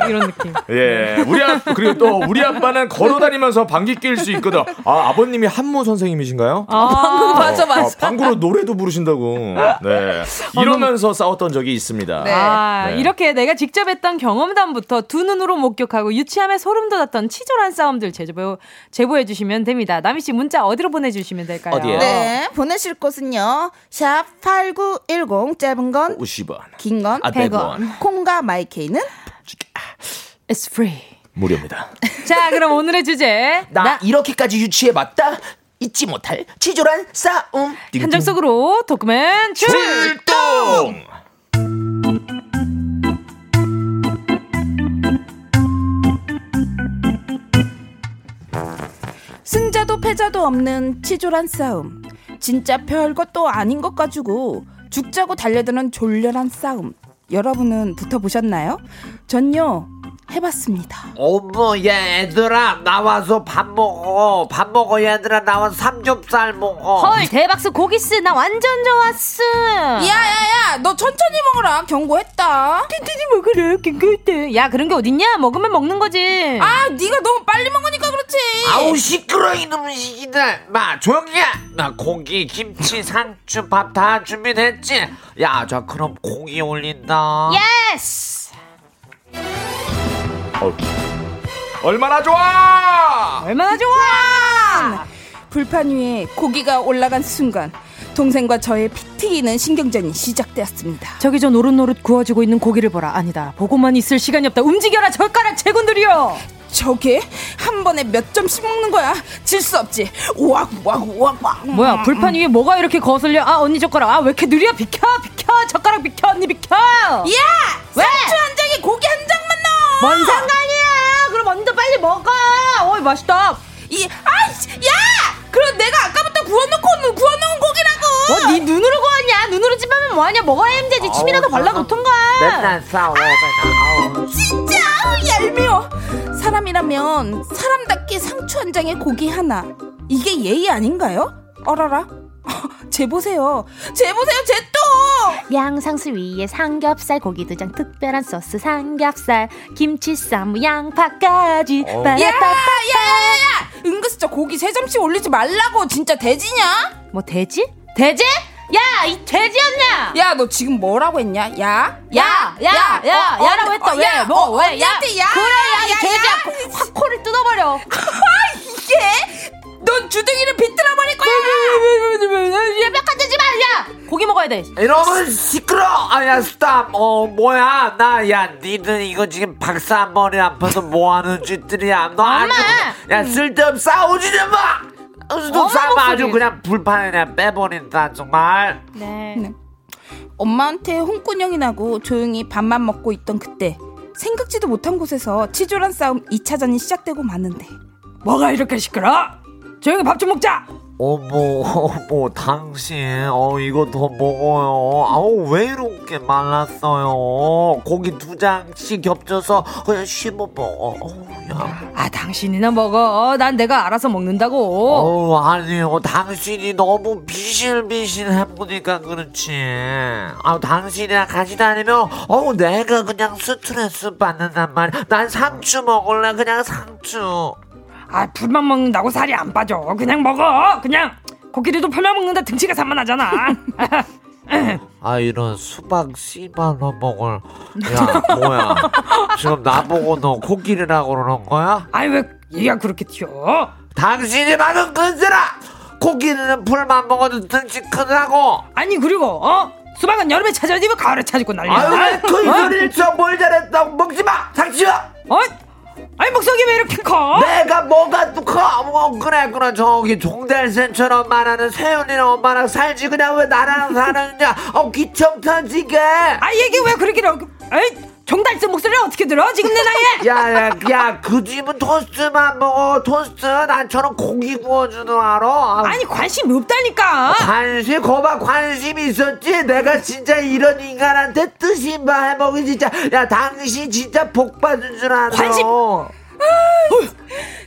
이런 느낌. 예, 우리 아 그리고 또 우리 아빠는 걸어다니면서 방귀 낄 수 있거든. 아, 아버님이 한무 선생님이신가요? 아, 맞아, 아, 맞아. 방구로 노래도 부르신다고. 네. 이러면서 싸웠던 적이 있습니다. 네. 아, 네. 이렇게 내가 직접 했던 경험담부터 두 눈으로 목격하고 유치함에 소름 돋았던 치졸한 싸움들 제보, 제보해 주시면 됩니다. 나미 씨 문자 어디로 보내주시면 될까요? 어디에요? 네, 보내실 곳은요. 샵 8910 짧은 건 50원. 긴 건 아, 100원. 콩과 마이케이는 It's free. 무료입니다. <laughs> 자, 그럼 오늘의 주제. 나, 이렇게까지 유치해봤다? 잊지 못할 치졸한 싸움. 현장 속으로 출! 출동! 승자도 패자도 없는 치졸한 싸움. 진짜 별것도 아닌 것 가지고 죽자고 달려드는 졸렬한 싸움. 여러분은 붙어보셨나요? 전요 해봤습니다. 어머 얘들아 나와서 밥 먹어 밥 먹어 얘들아 나와서 삼겹살 먹어 헐, 대박스 고기스. 나 완전 좋았어. 야야야 너 천천히 먹어라 경고했다. 천천히 먹으래, 갱글때. 야, 그런 게 어딨냐? 먹으면 먹는 거지. 아 네가 너무 빨리 먹으니까 그렇지. 아우 시끄러 이놈 시기들 마 조용히 해 나 고기 김치 상추 밥 다 준비됐지 야 자 그럼 고기 올린다 예스! 얼마나 좋아! 얼마나 좋아! 불판 위에 고기가 올라간 순간 동생과 저의 피 튀기는 신경전이 시작되었습니다. 저기 저 노릇노릇 구워지고 있는 고기를 보라. 아니다. 보고만 있을 시간이 없다. 움직여라, 젓가락 제군들이여! 저게 한 번에 몇 점씩 먹는 거야? 질 수 없지. 우악 우악 우악 우악. 뭐야, 불판 위에 뭐가 이렇게 거슬려? 아, 언니 젓가락. 아, 왜 이렇게 느려? 비켜, 비켜! 젓가락 비켜, 언니 비켜! 야! 상추 한 장에 고기 한 넣어. 뭔 상관이야! 그럼 언니도 빨리 먹어! 어이, 맛있다! 이 아이씨 야! 그럼 내가 아까부터 구워놓고 구워놓은 고기라고. 어, 네 눈으로 구웠냐? 눈으로 찝으면 뭐하냐? 먹어야 힘들지. 침이라도 발라놓던가. 맨날 싸워 맨날 아우. 진짜 아우, 얄미워. 사람이라면 사람답게 상추 한 장에 고기 하나. 이게 예의 아닌가요? 어라라. 제 보세요. 제 보세요. 제 또. 양상수 위에 삼겹살, 고기 두 장, 특별한 소스 삼겹살, 김치 쌈, 양파까지. 어. 야 야 야야야. 은근슬쩍 고기 세 점씩 올리지 말라고. 진짜 돼지냐? 뭐 돼지? 돼지? 야, 이 돼지였냐? 야 너 지금 뭐라고 했냐? 야? 야, 야, 야, 어, 야라고 어, 했다. 어, 왜? 야, 뭐, 어, 왜? 야. 야. 그래, 야, 이 야, 돼지야. 야. 확 코를 뜯어버려. <laughs> 이게 넌 주둥이를 비틀어 버릴 거야. 예벽하지 마, 야. 고기 먹어야 돼. 이러면 시끄러 아야 스탑 어 뭐야 나 야 니들 이거 지금 박사 한 번에 아파서 뭐 하는 짓들이야 너 아주 야 쓸데없 싸우지 좀마 또 싸우면 아주. 그냥 불판에 그냥 빼버린다 정말 네. 네. 엄마한테 홍군형이 나고 조용히 밥만 먹고 있던 그때 생각지도 못한 곳에서 치졸한 싸움 2차전이 시작되고 마는데 뭐가 이렇게 시끄러? 조용히 밥 좀 먹자. 어머 어머 당신 어 이거 더 먹어요 아우 왜 이렇게 말랐어요 고기 두 장씩 겹쳐서 그냥 씹어 먹어 어우, 야. 아, 당신이나 먹어. 난 내가 알아서 먹는다고. 어우 아니요 당신이 너무 비실비실해 보니까 그렇지 아 당신이랑 같이 다니면 어우 내가 그냥 스트레스 받는단 말이야 난 상추 먹을래 그냥 상추 아, 풀만 먹는다고 살이 안 빠져. 그냥 먹어. 그냥 고기리도 풀만 먹는다 등치가 산만하잖아. <laughs> 아 이런 수박 씨발로 먹을 야 뭐야 지금 나보고 너 코끼리라고 그러는 거야? 아이 왜 얘가 그렇게 튀어? 당신이 말은 그지라 코끼리는 풀만 먹어도 등치 크다고 아니 그리고 어 수박은 여름에 찾아지면 가을에 찾고 난리야. 아유 어? 소리를 저뭘 잘했다고 먹지마 상추야 어? 아니 목소리 왜 이렇게 커? 내가 뭐가 또 커? 어, 그래 그래 저기 종달새처럼 말하는 세윤이랑 엄마랑 살지 그냥 왜 나랑 사느냐 어 귀청 터지게 아 얘기 왜 그렇게 러 에이 종달새 목소리를 어떻게 들어 지금 내 나이에? <laughs> 야 야 야 그 집은 토스트만 먹어 토스트 난처럼 고기 구워주는 알아 아, 아니 관심 없다니까. 관심 거봐 관심이 있었지 내가 진짜 이런 인간한테 뜻인 바 해먹이 진짜 야 당신 진짜 복 받은 줄 알아 관심!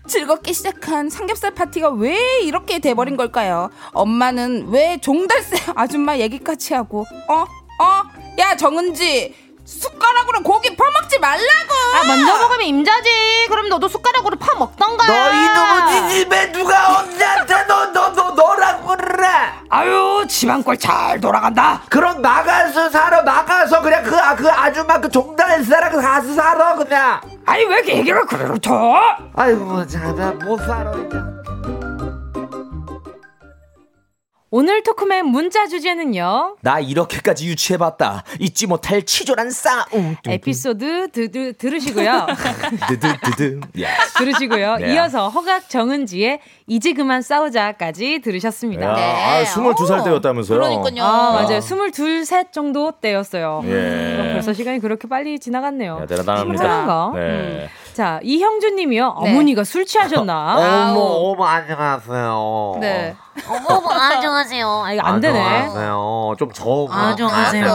즐겁게 시작한 삼겹살 파티가 왜 이렇게 돼버린 걸까요? 엄마는 왜 종달새 아줌마 얘기까지 하고 어? 어? 야 정은지 숟가락으로 고기 퍼먹지 말라고 아 먼저 먹으면 임자지. 그럼 너도 숟가락으로 파 먹던가. 너 이놈의 네 집에 누가 언니한테 너 너 너 너라고 그래 아유 집안꼴 잘 돌아간다. 그럼 나가서 살아 나가서 그냥 그, 아, 그 아줌마 그 종달새랑 가서 살아 그냥 아니 왜 이렇게 얘기가 그렇죠? 아이고 자나 못 살아 이제 오늘 토크맨 문자 주제는요. 나 이렇게까지 유치해봤다. 잊지 못할 치졸한 싸움. 에피소드 드, 들으시고요. <laughs> 드드드드. 야. 들으시고요. 네. 이어서 허각 정은지의 이제 그만 싸우자까지 들으셨습니다. 야, 아, 22살 때였다면서요? 그러니까요. 아, 맞아요. 22, 셋 정도 때였어요. 예. 그럼 벌써 시간이 그렇게 빨리 지나갔네요. 야, 대단합니다. 네. 자, 이형준 님이요. 네. 어머니가 술 취하셨나? <laughs> 어머 어머 안녕하세요 네. 어머, 안녕하세요. 아, 이거 안 되네. 안녕하세요 좀 적응 안녕하세요.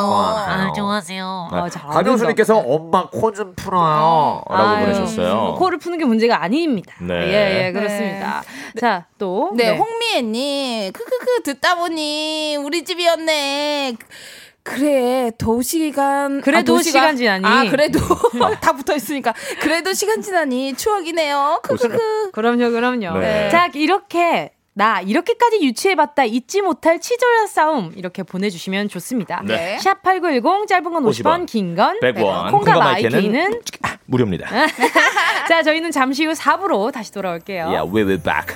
안녕하세요. 아, 잘안 박영수님께서 엄마 코 좀 풀어요 라고 아유, 보내셨어요. 코를 푸는 게 문제가 아닙니다. 네. 예, 예, 그렇습니다. 자, 또. 네, 홍미애님, 크크크 듣다 보니 우리 집이었네. 그래, 도시간. 그래도 도시가- 시간 지나니. 아, 그래도 <laughs> 다 붙어 있으니까. 그래도 시간 지나니 추억이네요. 크크크. 그럼요, 그럼요. 네. 자, 이렇게. 나 이렇게까지 유치해봤다 잊지 못할 치졸한 싸움 이렇게 보내주시면 좋습니다. 네. 샵8910 짧은 건 50원, 50원, 긴 건 100원. 콩과 마이케이는 마이케이는 무료입니다. <laughs> 자 저희는 잠시 후 4부로 다시 돌아올게요. Yeah, we'll be back.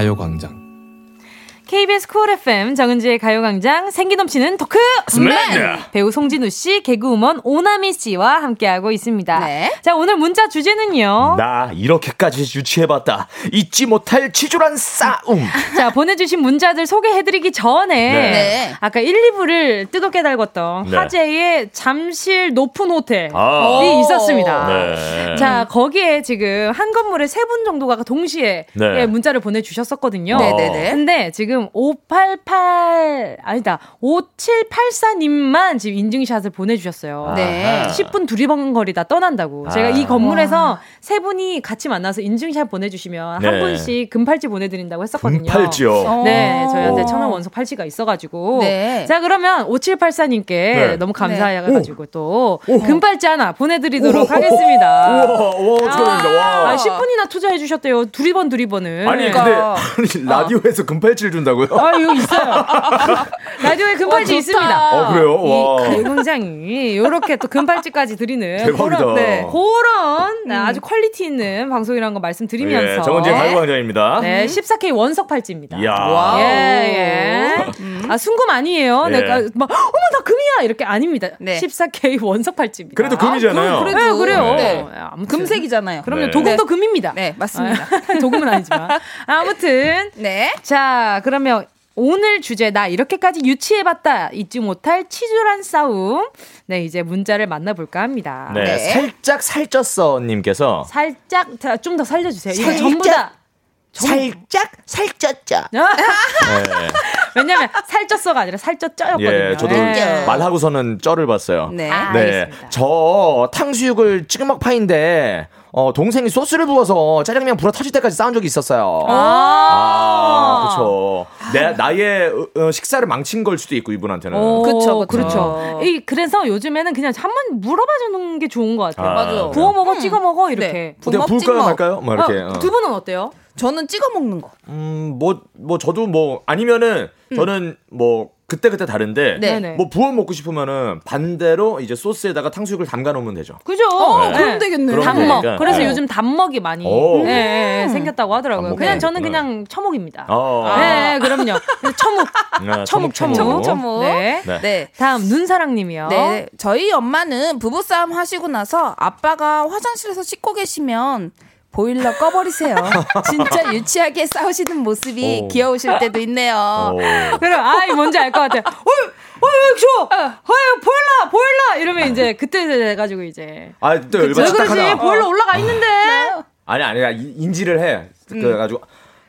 가요광장. KBS 쿨 FM 정은지의 가요광장 생기 넘치는 토크 스맨! 배우 송진우 씨, 개그우먼 오나미 씨와 함께하고 있습니다. 네. 자 오늘 문자 주제는요. 나 이렇게까지 유치해봤다. 잊지 못할 치졸한 싸움. 자 보내주신 문자들 소개해드리기 전에 네. 네. 아까 1, 2부를 뜨겁게 달궜던 네. 화제의 잠실 높은 호텔이 아. 있었습니다. 네. 자 거기에 지금 한 건물에 세 분 정도가 동시에 네. 예, 문자를 보내주셨었거든요. 네네네. 근데 지금 588 아니다 5784님만 지금 인증샷을 보내주셨어요. 네. 10분 두리번거리다 떠난다고. 제가 아. 이 건물에서 세 분이 같이 만나서 인증샷 보내주시면 한 네. 분씩 금팔찌 보내드린다고 했었거든요. 금팔찌요. 어. 네, 저희한테 천원 원석 팔찌가 있어가지고. 네. 자, 그러면 5784님께 네. 너무 감사해가지고 또 금팔찌 하나 보내드리도록 하겠습니다. <laughs> 우와, 우와, 축하드립니다. 와. 아, 10분이나 투자해주셨대요. 두리번 두리번을. 아니, 그러니까. 근데, 아니, 라디오에서 금팔찌를 준다 고요? 아, 이거 있어요. <laughs> 라디오에 금팔찌 와, 있습니다. 어, 그래요? 이 와. 가요광장이 이렇게 또 금팔찌까지 드리는 <laughs> 대박이다. 그런, 네, 그런 네, 아주 퀄리티 있는 방송이라는 거 말씀드리면서 예, 정은지의 가요광장입니다. 네, 14K 원석 팔찌입니다. 이야. 예, 예. 아, 순금 아니에요. 예. 내가 막, 어머, 나 금이야! 이렇게 아닙니다. 네. 14K 원석 팔찌입니다. 그래도 금이잖아요. 그- 네, 그래도 그래요. 네. 아무튼. 금색이잖아요. 그럼요. 네. 도금도 네. 금입니다. 네, 맞습니다. 아, <laughs> 도금은 아니지만. 아무튼. 네. 자, 그 러면 오늘 주제 나 이렇게까지 유치해봤다 잊지 못할 치졸한 싸움. 네, 이제 문자를 만나볼까 합니다. 네, 네. 살짝 살쪘어 님께서 살짝 좀 더 살려주세요. 이거. 전부 다. 살짝 살쪘죠. <laughs> 네. 왜냐면 살쪘어가 아니라 살쪘쪄였거든요. 예, 저도 네. 말하고서는 쩔을 봤어요. 네. 아, 네. 저 탕수육을 찌그막 파인데 어, 동생이 소스를 부어서 짜장면 불어 터질 때까지 싸운 적이 있었어요. 아, 그렇죠. 내 나의 어, 어, 식사를 망친 걸 수도 있고 이분한테는. 오, 그쵸, 그쵸. 그렇죠. 이, 그래서 요즘에는 그냥 한 번 물어봐 주는 게 좋은 것 같아요. 아, 맞아요. 구워 먹어, 음. 찍어 먹어, 이렇게. 네. 붕어 부을까요. 말까요? 뭐 이렇게. 어, 어. 두 분은 어때요? 저는 찍어 먹는 거. 음, 뭐, 뭐, 저도 뭐, 아니면은, 저는 뭐, 그때그때 다른데, 네. 네네. 뭐, 부어 먹고 싶으면은, 반대로 이제 소스에다가 탕수육을 담가 놓으면 되죠. 그죠? 어, 네. 그럼 되겠네. 그럼 단먹. 되니까. 그래서 네. 요즘 단먹이 많이 예, 생겼다고 하더라고요. 그냥 네. 저는 네. 그냥 처묵입니다. 어. 네, 그럼요. 그래서 처묵. 아, 처묵, 처묵. 처묵, 처묵. 네. 네. 네. 다음 눈사랑 님이요. 네, 저희 엄마는 부부싸움 하시고 나서 아빠가 화장실에서 씻고 계시면 보일러 꺼버리세요. 진짜 유치하게 싸우시는 모습이 오. 귀여우실 때도 있네요. 어. 그럼 아이 뭔지 알 것 같아요. 어이, 어이, 줘, 어이, 보일러, 보일러 이러면 이제 그때 돼가지고 이제. 아, 또왜 열받 딱 그러지? 보일러 올라가 있는데. 아니, 아니야. 이- 인지를 해. 그래가지고,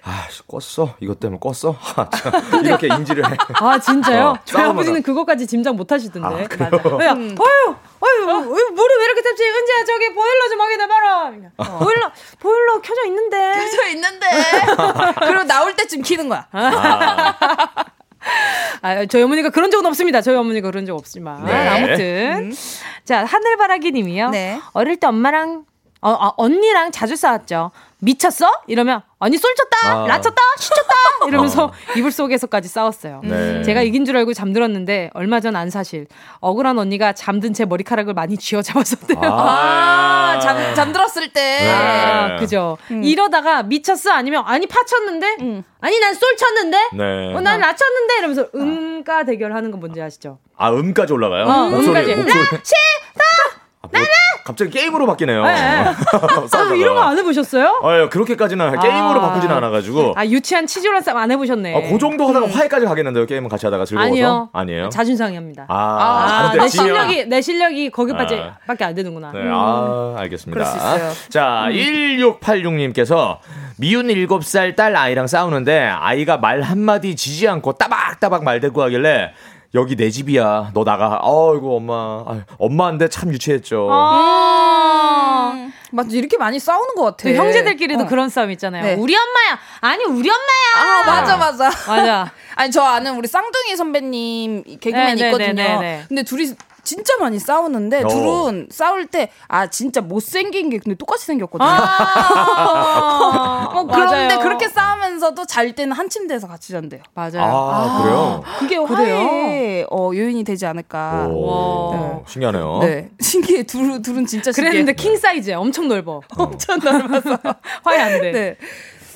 아, 씨, 껐어? 이것 때문에 껐어? <laughs> 아, 참. 이렇게 인지를 해. 아 진짜요? 어, 저희 싸움마다. 아버지는 그것까지 짐작 못 하시던데. 아, 그래요? 맞아. 야, 어휴, 어휴, 어휴, 물이 왜 이렇게 tab지? 은지야, 저기 보일러 좀 확인해 봐라. 보일러, 보일러 켜져 있는데. <laughs> 저 있는데. 그리고 나올 때쯤 키는 거야. 아, 저희 어머니가 그런 적은 없습니다. 저희 어머니가 그런 적 없지만. 네. 아무튼. 자, 하늘바라기 님이요. 네. 어릴 때 엄마랑, 어, 아, 언니랑 자주 싸웠죠. 미쳤어? 이러면, 아니, 쏠쳤다! 아. 라쳤다! 시쳤다! <laughs> 이러면서 이불 속에서까지 싸웠어요. 네. 제가 이긴 줄 알고 잠들었는데, 얼마 전 안 사실. 억울한 언니가 잠든 제 머리카락을 많이 쥐어 잡았었대요. 아, <laughs> 잠, 잠들었을 때. 네. 아, 그죠. 이러다가 미쳤어? 아니면, 아니, 파쳤는데? 음. 아니, 난 쏠쳤는데? 네. 어, 난 낮췄는데? 이러면서 음가 대결하는 거 뭔지 아시죠? 아, 음까지 올라가요? 어, 목소리, 음까지. 목소리. 아, 뭐, 갑자기 게임으로 바뀌네요. 네. <laughs> 아, 싸우다가. 이런 거 안 해보셨어요? 아, 그렇게까지는 게임으로 아. 바꾸지는 않아가지고. 아, 유치한 치졸한 싸움 안 해보셨네. 아, 그 정도 하다가 화해까지 가겠는데요, 게임은 같이 하다가 즐거워서? 아니요. 아니에요? 자존상이 합니다. 아, 아, 근데 내 실력이, 내 실력이 거기까지 아. 밖에 안 되는구나. 네, 아, 알겠습니다. 자, 1686님께서 미운 7살 딸 아이랑 싸우는데 아이가 말 한마디 지지 않고 따박따박 말대꾸 하길래 여기 내 집이야. 너 나가. 어이구, 엄마. 아유, 엄마인데 참 유치했죠. 아. 음, 맞아, 이렇게 많이 싸우는 것 같아. 그 형제들끼리도 어. 그런 싸움 있잖아요. 네. 우리 엄마야. 아니, 우리 엄마야. 아, 맞아, 맞아. 맞아. <laughs> 아니, 저 아는 우리 쌍둥이 선배님 개그맨 네, 네, 있거든요. 네, 네, 네. 근데 둘이 진짜 많이 싸우는데 어. 둘은 싸울 때 아 진짜 못생긴 게 근데 똑같이 생겼거든요. 아, 어, <laughs> 그런데 맞아요. 그렇게 싸우면서 있어도 잘 때는 한 침대에서 같이 잔대요. 맞아요. 아, 그래요? 그게? 화해의 어, 요인이 되지 않을까. 오, 신기하네요. 네. 신기해. 둘, 둘은 진짜 신기해. 그랬는데 킹 사이즈야. 엄청 넓어. <laughs> 엄청 넓어서. <laughs> 화해 안 돼. 네.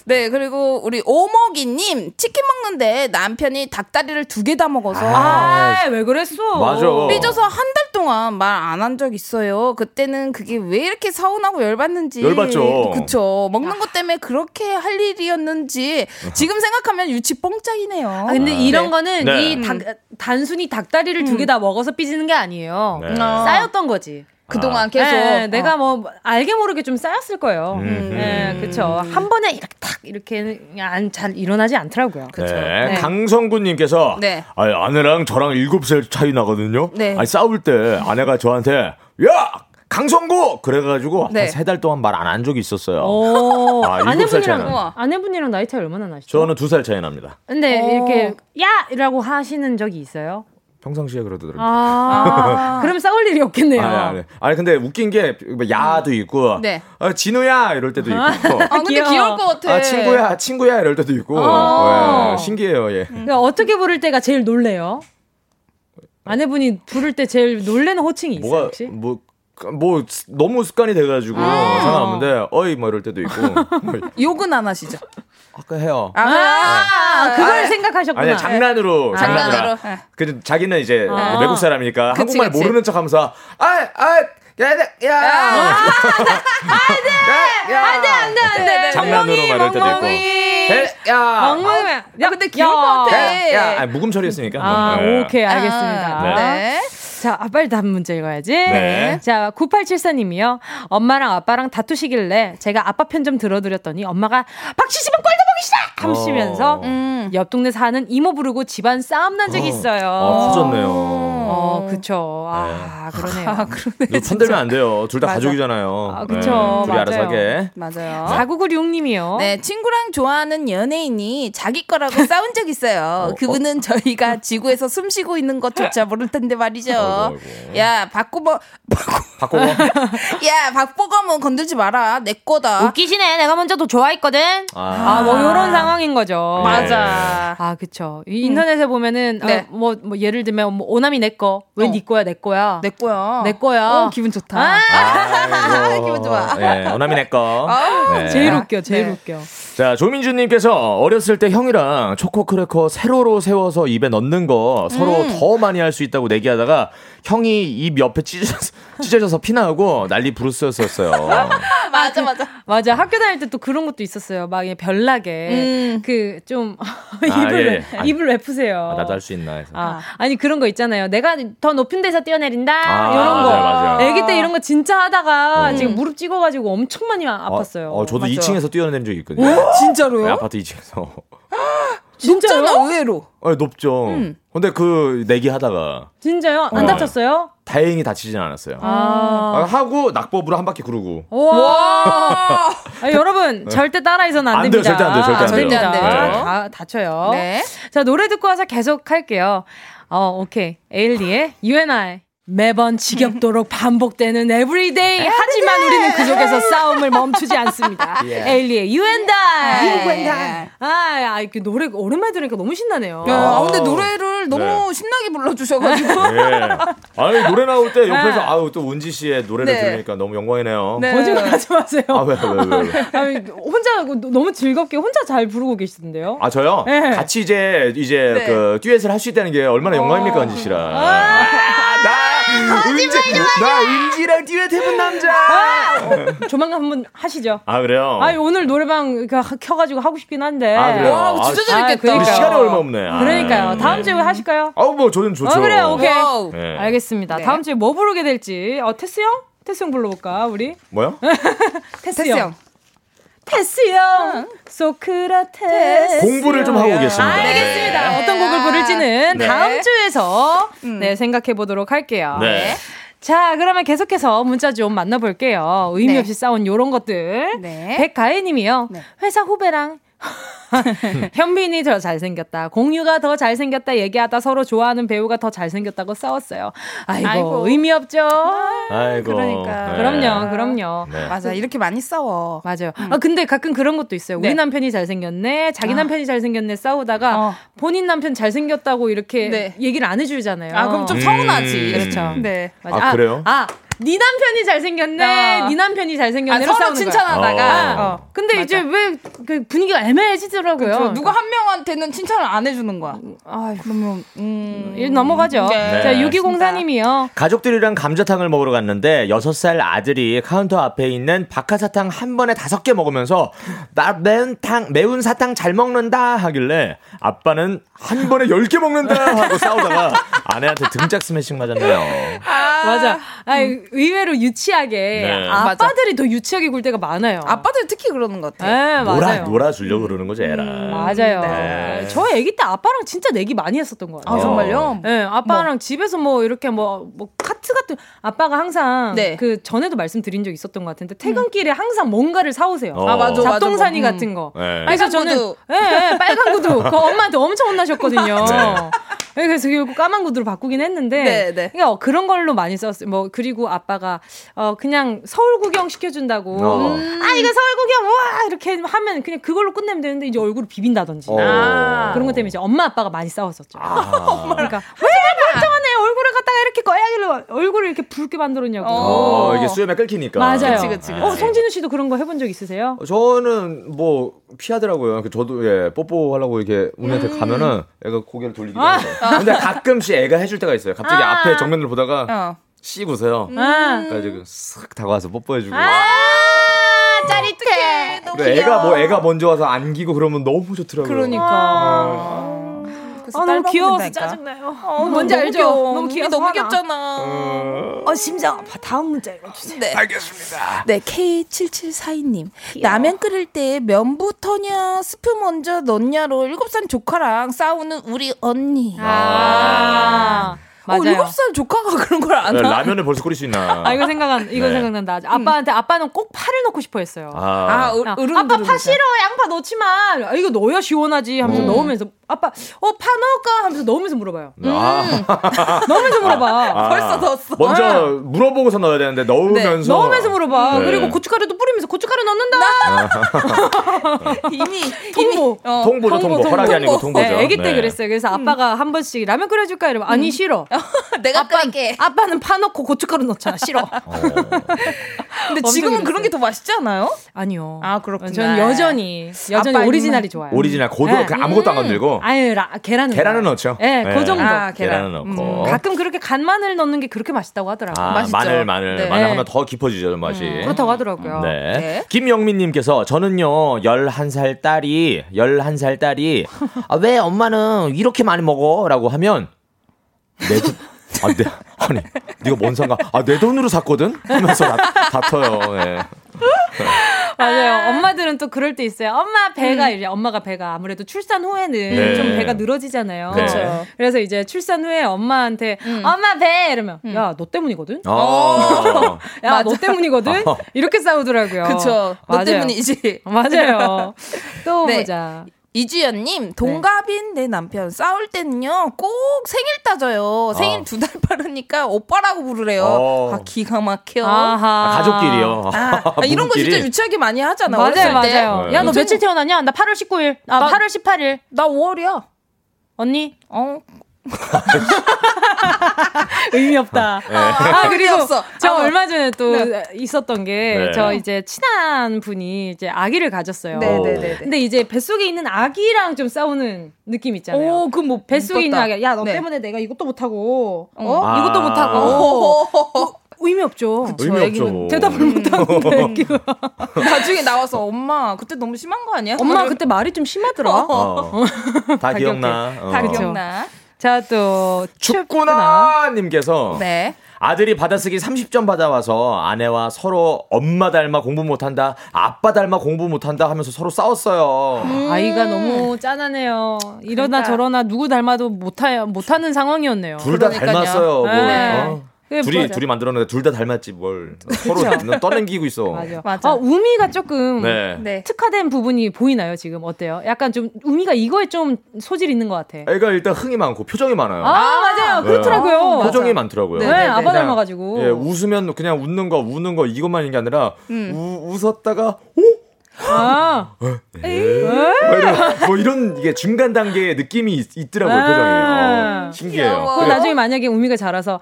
네, 그리고 우리 오목이님, 치킨 먹는데 남편이 닭다리를 두 개 다 먹어서. 아, 왜 그랬어? 맞아. 삐져서 한 달 동안 말 안 한 적 있어요. 그때는 그게 왜 이렇게 서운하고 열받는지. 열받죠. 그쵸. 먹는 것 때문에 그렇게 할 일이었는지 지금 생각하면 유치 뽕짝이네요. 아, 근데 이런 네. 거는 네. 이 닭, 단순히 닭다리를 두개 다 먹어서 삐지는 게 아니에요. 네. 쌓였던 거지. 그동안 계속. 네, 내가 어. 뭐 알게 모르게 좀 쌓였을 거예요. 음. 네, 그쵸. 한 번에 이렇게 탁 이렇게 안, 잘 일어나지 않더라고요. 네. 네. 강성구 님께서 네. 아니, 아내랑 저랑 7살 차이 나거든요. 네. 아니, 싸울 때 아내가 저한테 야 강성구 그래가지고 네. 한세달 동안 말 안 한 적이 있었어요. 오, 아, 일곱 살 차이 아내분이랑. 아내분이랑 나이 차이 얼마나 나시죠? 저는 두 살 차이 납니다. 근데 오. 이렇게 야라고 하시는 적이 있어요? 평상시에 그러더라고요. 아, <laughs> 그럼 싸울 일이 없겠네요. 아니, 아니. 아니 근데 웃긴 게뭐 야도 있고 네. 어, 진우야 이럴 때도 있고 아, 근데 귀여워. 귀여울 것 같아. 아 친구야 친구야 이럴 때도 있고 어. 예, 신기해요 예. 그러니까 어떻게 부를 때가 제일 놀래요? 아내분이 부를 때 제일 놀래는 호칭이 있어요, 뭐가 혹시? 뭐, 뭐 스- 너무 습관이 돼가지고 아. 상관없는데 어이 뭐 이럴 때도 있고 뭐, 욕은 안 하시죠? 아까 해요. 아, 그걸 아, 생각하셨구나. 아니 장난으로 아. 장난으로. 네. 그 자기는 이제 아. 외국 사람이니까 그치, 한국말 그치. 모르는 척하면서 아아 야야 안돼 안돼 안돼. 장난으로 말할 때도 있고. 에, 야. 엉망이. 야, 근데 귀여울 것 같아. 야, 묵음 처리했으니까. 아, 네. 오케이, 알겠습니다. 아, 네. 자, 아, 빨리 다음 문제 읽어야지. 네. 자, 9874님이요. 엄마랑 아빠랑 다투시길래 제가 아빠 편 좀 들어드렸더니 엄마가 박씨집은 꼴도 보기 싫어! 하시면서 어. 음. 옆 동네 사는 이모 부르고 집안 싸움 난 적이 있어요. 아, 커졌네요. 어, 그쵸. 아, <laughs> 그러네요. 아, 그러네. 편들면 안 돼요. 둘 다. 가족이잖아요. 아, 그쵸. 네, 둘이 알아서 맞아요. 하게. 맞아요. 4996님이요. 네, 친구랑 좋아하는 연예인이 자기 거라고 <laughs> 싸운 적 있어요. 그분은 저희가 지구에서 숨 쉬고 있는 것조차 모를 텐데 말이죠. 아이고, 아이고. 야, 박보검, 바꿔. <laughs> 야, 박보검은 건들지 마라. 내 거다. 웃기시네. 내가 먼저 더 좋아했거든. 아, 뭐 요런 상황인 거죠. 맞아. 아, 그쵸. 이 인터넷에 보면은 어, 네. 뭐, 뭐 예를 들면 뭐 오남이 내 거. 왜 어. 네 거야? 내 거야. 내 거야. 내 거야. 어, 기분 좋다. 아이고. <laughs> 기분 좋아. 네, 오남이 내 거. 네. 제일 웃겨. 제일 네. 웃겨. 자, 조민주님께서 어렸을 때 형이랑 초코 크래커 세로로 세워서 입에 넣는 거 서로 음. 더 많이 할 수 있다고 내기하다가 형이 입 옆에 찢어져서, <laughs> 찢어져서 피나고 난리 부르스였었어요. <laughs> 맞아, 맞아. 맞아. 학교 다닐 때 또 그런 것도 있었어요. 막 별나게 음. 그좀 <laughs> 예, 입을 왜, 예. 입을 왜 푸세요? 아, 나도 할 수 있나 해서. 아, 아니 그런 거 있잖아요. 내가 더 높은 데서 뛰어내린다 아, 이런 거. 맞아요, 맞아요. 애기 때 이런 거 진짜 하다가 음. 지금 무릎 찍어가지고 엄청 많이 아- 아팠어요. 어, 저도 맞아. 2층에서 뛰어내린 적이 있거든요. 진짜로요? 네, 아파트 2층에서. 진짜요? 높잖아, 의외로. 어, 높죠. 음. 근데 그 내기 하다가 진짜요? 안 어. 다쳤어요? 다행히 다치진 않았어요. 아. 아, 하고 낙법으로 한 바퀴 구르고. 와. 아, 여러분 절대 따라해서는 안, 안 돼요, 됩니다. 절대 안 돼요, 절대 안 돼요. 됩니다. 절대 안 돼요. 다 다쳐요. 네. 자 노래 듣고 와서 계속 할게요. 어 오케이 에일리의 You and I 매번 지겹도록 반복되는 everyday 하지만 우리는 그 속에서 싸움을 멈추지 않습니다. <laughs> 에일리의 You and I. You and I. 아, 아, 이렇게 노래 오랜만에 들으니까 너무 신나네요. 야, 아. 근데 노래를 너무 네. 신나게 불러주셔가지고. <laughs> 예. 아니 노래 나올 때 옆에서 네. 아우 또 운지 씨의 노래를 네. 들으니까 너무 영광이네요. 네. 거짓말 하지 마세요. 아 왜 왜 왜? 왜? 아니, 혼자 너무 즐겁게 혼자 잘 부르고 계시던데요. 아 저요? 네. 같이 이제 이제 네. 그 듀엣을 할 수 있다는 게 얼마나 영광입니까 은지 씨랑. 아, 나 은지 나 은지랑 듀엣 해본 남자. 조만간 한번 하시죠. 아 그래요? 아 오늘 노래방 그 하- 켜가지고 하고 싶긴 한데. 아, 그래요? 와, 진짜 아, 재밌겠다. 아, 그러니까요. 근데 시간이 얼마 없네. 아, 그러니까요. 다음 네. 주에 하실까요? 아우 뭐 저는 좋죠. 어, 그래요. 오케이. 와우. 네. 알겠습니다. 네. 다음 주에 뭐 부르게 될지. 어 테스 형? 테스 형 불러볼까 우리? 뭐요? <laughs> 테스, 테스 형. 테스 형. 소크라테스. 공부를 좀 하고 계십니다. 알겠습니다. 네. 어떤 곡을 부를지는 네. 다음 주에서 네 생각해 보도록 할게요. 네. 자, 그러면 계속해서 문자 좀 만나볼게요. 의미 네. 없이 싸운 요런 것들. 네. 백가혜 님이요. 네. 회사 후배랑 <laughs> 현빈이 더 잘생겼다. 공유가 더 잘생겼다. 얘기하다 서로 좋아하는 배우가 더 잘생겼다고 싸웠어요. 아이고, 아이고. 의미 없죠. 아이고. 그러니까. 네. 그럼요, 그럼요. 네. 맞아 이렇게 많이 싸워. 맞아요. 아 근데 가끔 그런 것도 있어요. 우리 네. 남편이 잘생겼네, 자기 아. 남편이 잘생겼네 싸우다가 어. 본인 남편 잘생겼다고 이렇게 네. 얘기를 안 해주잖아요. 아 그럼 좀 음. 서운하지. 그렇죠. 네. 맞아. 아, 그래요? 아, 네 남편이 잘생겼네, 어. 네 남편이 아, 잘생겼네. 서로 싸우는 거야. 칭찬하다가. 어. 어. 근데 맞아. 이제 왜 그 분위기가 애매해지더라고요. 그렇죠. 누가 한 명한테는 칭찬을 안 해주는 거야. 아, 그러면 음. 일 넘어가죠. 네. 자, 6204님이요. 가족들이랑 감자탕을 먹으러 갔는데 6살 아들이 카운터 앞에 있는 박하사탕 한 번에 다섯 개 먹으면서 나 매운 탕 매운 사탕 잘 먹는다 하길래 아빠는 한 번에 10개 먹는다 하고 싸우다가 <laughs> 아내한테 등짝 스매싱 맞았네요. 맞아. 아, 의외로 유치하게 네. 아빠들이 더 유치하게 굴 때가 많아요. 아빠들 특히 그러는 것 같아. 네, 놀아 맞아요. 놀아 주려고 그러는 거지 애라. 맞아요. 네. 저 아기 때 아빠랑 진짜 내기 많이 했었던 것 같아요. 아 정말요? 네, 아빠랑 집에서 뭐 이렇게 뭐, 뭐 카트 같은 아빠가 항상 네. 그 전에도 말씀드린 적 있었던 것 같은데 퇴근길에 항상 뭔가를 사오세요. 어. 아, 맞아, 맞아. 잡동사니 뭐, 같은 거. 네. 그래서 빨간 저는 구두. 예, 예, 빨간 구두. <laughs> 그 엄마한테 엄청 혼나셨거든요. 네, 그래서 결국 까만 구두로 바꾸긴 했는데, 네, 네. 그러니까 그런 걸로 많이 썼어요. 뭐 그리고 아빠가 어 그냥 서울 구경 시켜준다고, 어. 아 이거 서울 구경 와 이렇게 하면 그냥 그걸로 끝내면 되는데 이제 얼굴을 비빈다든지. 어. 아. 그런 것 때문에 이제 엄마 아빠가 많이 싸웠었죠. 아. <laughs> 그러니까 왜 멀쩡 갖다가 이렇게 꺼야길래 얼굴을 이렇게 붉게 만들었냐고. 어, 이게 수염에 끓기니까. 맞아요. 그치, 그치, 그치. 어 송진우 씨도 그런 거 해본 적 있으세요? 저는 뭐 피하더라고요. 그 저도 예 뽀뽀하려고 이렇게 우리한테 가면은 애가 고개를 돌리기도 아. 해서. 근데 가끔씩 애가 해줄 때가 있어요. 갑자기 아. 앞에 정면을 보다가 어. 씩 웃어요. 아, 그래가지고 쓱 다가와서 뽀뽀해주고. 짜릿해. 그래, 애가 뭐 애가 먼저 와서 안기고 그러면 너무 좋더라고요. 그러니까. 아, 너무 귀여워서. 짜증나요. 어, 뭔지 너무 알죠? 귀여워. 너무 귀여워. 너무 귀엽잖아. 어, 심장 아파. 다음 문자 읽어주세요. 네. 알겠습니다. 네, K7742님. 라면 끓일 때 면부터냐, 스프 먼저 넣냐로 7살 조카랑 싸우는 우리 언니. 아, 어, 맞아요. 7살 조카가 <laughs> 그런 걸안 네, 하. 라면을 벌써 끓일 수 있나? 아, 이거 생각난, 이거 네. 생각난다. 아빠한테, 아빠는 꼭 파를 넣고 싶어 했어요. 아, 아, 으, 야, 으름 아빠 파. 싫어 양파 넣지 마 아, 이거 넣어야 시원하지 하면서 음. 넣으면서 아빠 어 파 넣을까 하면서 넣으면서 물어봐요 아, 넣으면서 물어봐 아. 벌써 넣었어. 먼저 물어보고서 넣어야 되는데 넣으면서. 넣으면서 물어봐 네. 그리고 고춧가루도 뿌리면서 고춧가루 넣는다 <laughs> 이미 통보. 이미, 어, 통보죠, 통보. 허락이 아니고 통보죠. 네, 아기 때 네. 그랬어요 그래서 아빠가 한 번씩 라면 끓여줄까 이러면 아니 싫어 <laughs> 내가 아빠, 끓일게. 아빠는 파 넣고 고춧가루 넣잖아 싫어 어. 근데 지금은. 그런 게 더 맛있지 않아요? 아니요 아, 그렇구나. 저는 여전히 여전히 오리지널이. 좋아요 오리지널 고도 네. 그냥 아무것도 안 건들고 아유 라, 계란은 계란은. 넣죠. 네, 그 정도 아, 계란. 계란은 넣고. 가끔 그렇게 간 마늘 넣는 게 그렇게 맛있다고 하더라고요. 아, 맛있죠. 마늘 마늘 네. 마늘 하면 더 깊어지죠 맛이. 그렇다고 하더라고요. 네. 네. 김영민님께서 저는요 11살 딸이 11살 딸이 <laughs> 아, 왜 엄마는 이렇게 많이 먹어?라고 하면 내 돈, 아, 내, 아니 네가 뭔 상관? 아 내 돈으로 샀거든 하면서 다, 다퉈요. 예. 맞아요. 엄마들은 또 그럴 때 있어요. 엄마 배가 이제 엄마가 배가 아무래도 출산 후에는 네. 좀 배가 늘어지잖아요. 네. 그쵸. 그래서 이제 출산 후에 엄마한테 엄마 배 이러면 야 너 때문이거든. 어. 야너 때문이거든. 이렇게 싸우더라고요. 그쵸. 너 맞아요. 때문이지. 맞아요. 또 네. 보자. 이주연님, 동갑인 내 남편 싸울 때는요, 꼭 생일 따져요. 생일 두달 빠르니까 오빠라고 부르래요. 어. 아, 기가 막혀. 아하. 아, 가족끼리요. 아, 아, <laughs> 이런 거. 진짜 유치하게 많이 하잖아. 맞아요. 맞아요. 네. 야, 너 며칠 태어났냐? 나 8월 19일. 아, 나- 8월 18일. 나 5월이야. 언니? 어. <laughs> <laughs> <laughs> 의미 없다. 아, 그리고 없어. 저 아, 얼마 전에 또 네. 있었던 게 네. 저 이제 친한 분이 이제 아기를 가졌어요. 네네네. 근데 이제 뱃속에 있는 아기랑 좀 싸우는 느낌 있잖아요. 오, 그뭐 뱃속에 있는 아기. 야, 너 네. 때문에 내가 이것도 못하고, 어? 아. 이것도 못하고. 어, 의미 없죠. 의미 없죠. 뭐. 대답을 못하는데. <laughs> 애기가. 나중에 나와서 엄마 그때 너무 심한 거 아니야? 엄마 그때 말이 좀 심하더라. 어. 다 <laughs> 기억나. 어. 다 그쵸. 기억나. 자, 또, 축구나 님께서 네. 아들이 받아쓰기 30점 받아와서 아내와 서로 엄마 닮아 공부 못한다, 아빠 닮아 공부 못한다 하면서 서로 싸웠어요. 아이가 너무 짠하네요. 이러나 그러니까. 저러나 누구 닮아도 못하, 못하는 상황이었네요. 둘 다. 닮았어요. 뭐, 네. 어? 그 둘이 맞아. 둘이 만들었는데 둘 다 닮았지 뭘 <laughs> 서로. 떠넘기고 있어. 맞아. 맞아. 아, 우미가 조금 네. 네. 특화된 부분이 보이나요, 지금? 어때요? 약간 좀, 우미가 이거에 좀 소질 있는 것 같아. 애가 일단 흥이 많고 표정이 많아요. 아, 맞아요. 네. 그렇더라고요. 표정이 많더라고요. 네, 네, 네, 아빠 네. 닮아가지고. 예, 웃으면 그냥 웃는 거, 우는 거 이것만 있는 게 아니라 음. 우, 웃었다가 아, 뭐 이런, 뭐 이런 이게 중간 단계의 느낌이 있, 더라고요 아. 표정이. 어, 신기해요. 나중에 만약에 우미가 자라서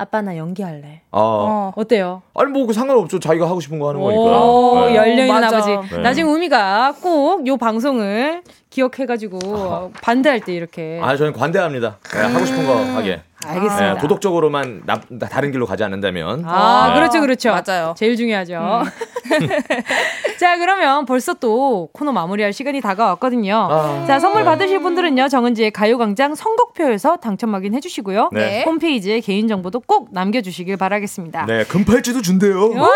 아빠 나 연기할래. 아, 어. 어때요? 아니 뭐 그 상관없죠. 자기가 하고 싶은 거 하는 오, 거니까. 네. 열려 있는 맞아. 아버지. 네. 나중에 우미가 꼭 요 방송을 기억해가지고 반대할 때 이렇게. 아, 저는 관대합니다. 네, 하고 싶은 거 하게. 알겠습니다. 네, 도덕적으로만 나, 나- 다른 길로 가지 않는다면. 아, 네. 그렇죠, 그렇죠. 맞아요. 제일 중요하죠. <laughs> 자, 그러면 벌써 또 코너 마무리할 시간이 다가왔거든요. 아, 자, 선물 네. 받으실 분들은요, 정은지의 가요광장 선곡표에서 당첨 확인 해주시고요. 네. 홈페이지에 개인정보도 꼭 남겨주시길 바라겠습니다. 네, 금팔찌도 준대요. 와,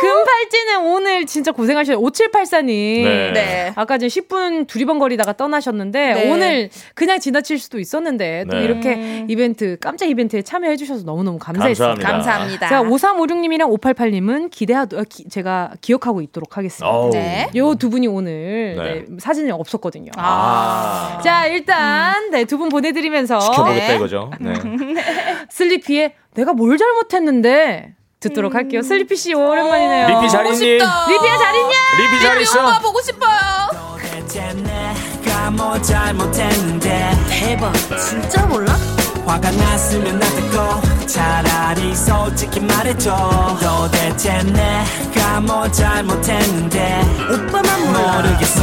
금 팔찌는 오늘 진짜 고생하셨어요. 5784님. 네. 네. 아까 이제 10분 두리번거리다가 떠나셨는데 네. 오늘 그냥 지나칠 수도 있었는데 또 네. 이렇게 이벤트 깜짝 이벤트에 참여해 주셔서 너무너무 감사했습니다. 감사합니다. 감사합니다. 자, 5356님이랑 5882님은 기대하도 어, 기- 제가 기억하고 있도록 하겠습니다. 네. 요두 분이 오늘 네. 네, 사진이 없었거든요. 아. 자, 일단 네, 두 분 보내 드리면서 지켜보겠다 네. 이거죠. 네. <laughs> 슬리피의 내가 뭘 잘못했는데 듣도록 할게요. 슬리피 씨 오랜만이네요. 리피 잘 있니? 리피야 잘 있냐? 리피 잘 있어. 오빠 보고 싶어요. 뭐 잘못했는데 대박. 진짜 몰라? 화가 났으면 나대고 차라리 솔직히 말해줘. 도대체 내가 뭐 잘못했는데. 오빠만 몰라. 모르겠어.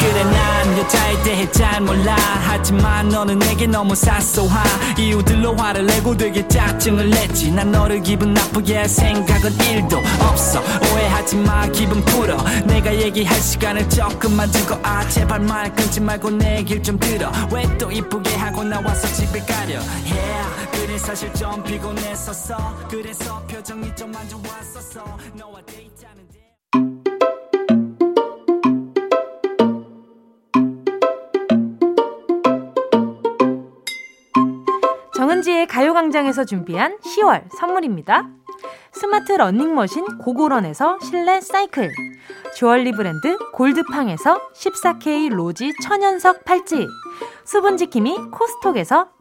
그래 난 여자에 대해 잘 몰라. 하지만 너는 내게 너무 사소한 이유들로 화를 내고 되게 짜증을 냈지. 난 너를 기분 나쁘게 할 생각은 일도 없어. 오해하지 마 기분 풀어. 내가 얘기할 시간을 조금만 주고 아 제발 말 끊지 말고 내 얘길 좀 들어. 왜 또 이쁘게 하고 나와서 집에 가려? Yeah 그래 사실 좀 피곤 했었어 그래서 표정이 좀 안 좋았었어 너와 데이트하는데 정은지의 가요광장에서 준비한 10월 선물입니다. 스마트 러닝머신 고고런에서 실내 사이클 주얼리 브랜드 골드팡에서 14K 로지 천연석 팔찌 수분지킴이 코스톡에서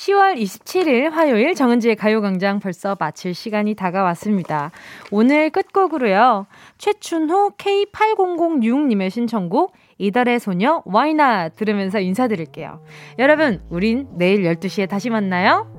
10월 27일 화요일 정은지의 가요광장 벌써 마칠 시간이 다가왔습니다. 오늘 끝곡으로요. 최춘호 K8006님의 신청곡 이달의 소녀 와이나 들으면서 인사드릴게요. 여러분, 우린 내일 12시에 다시 만나요.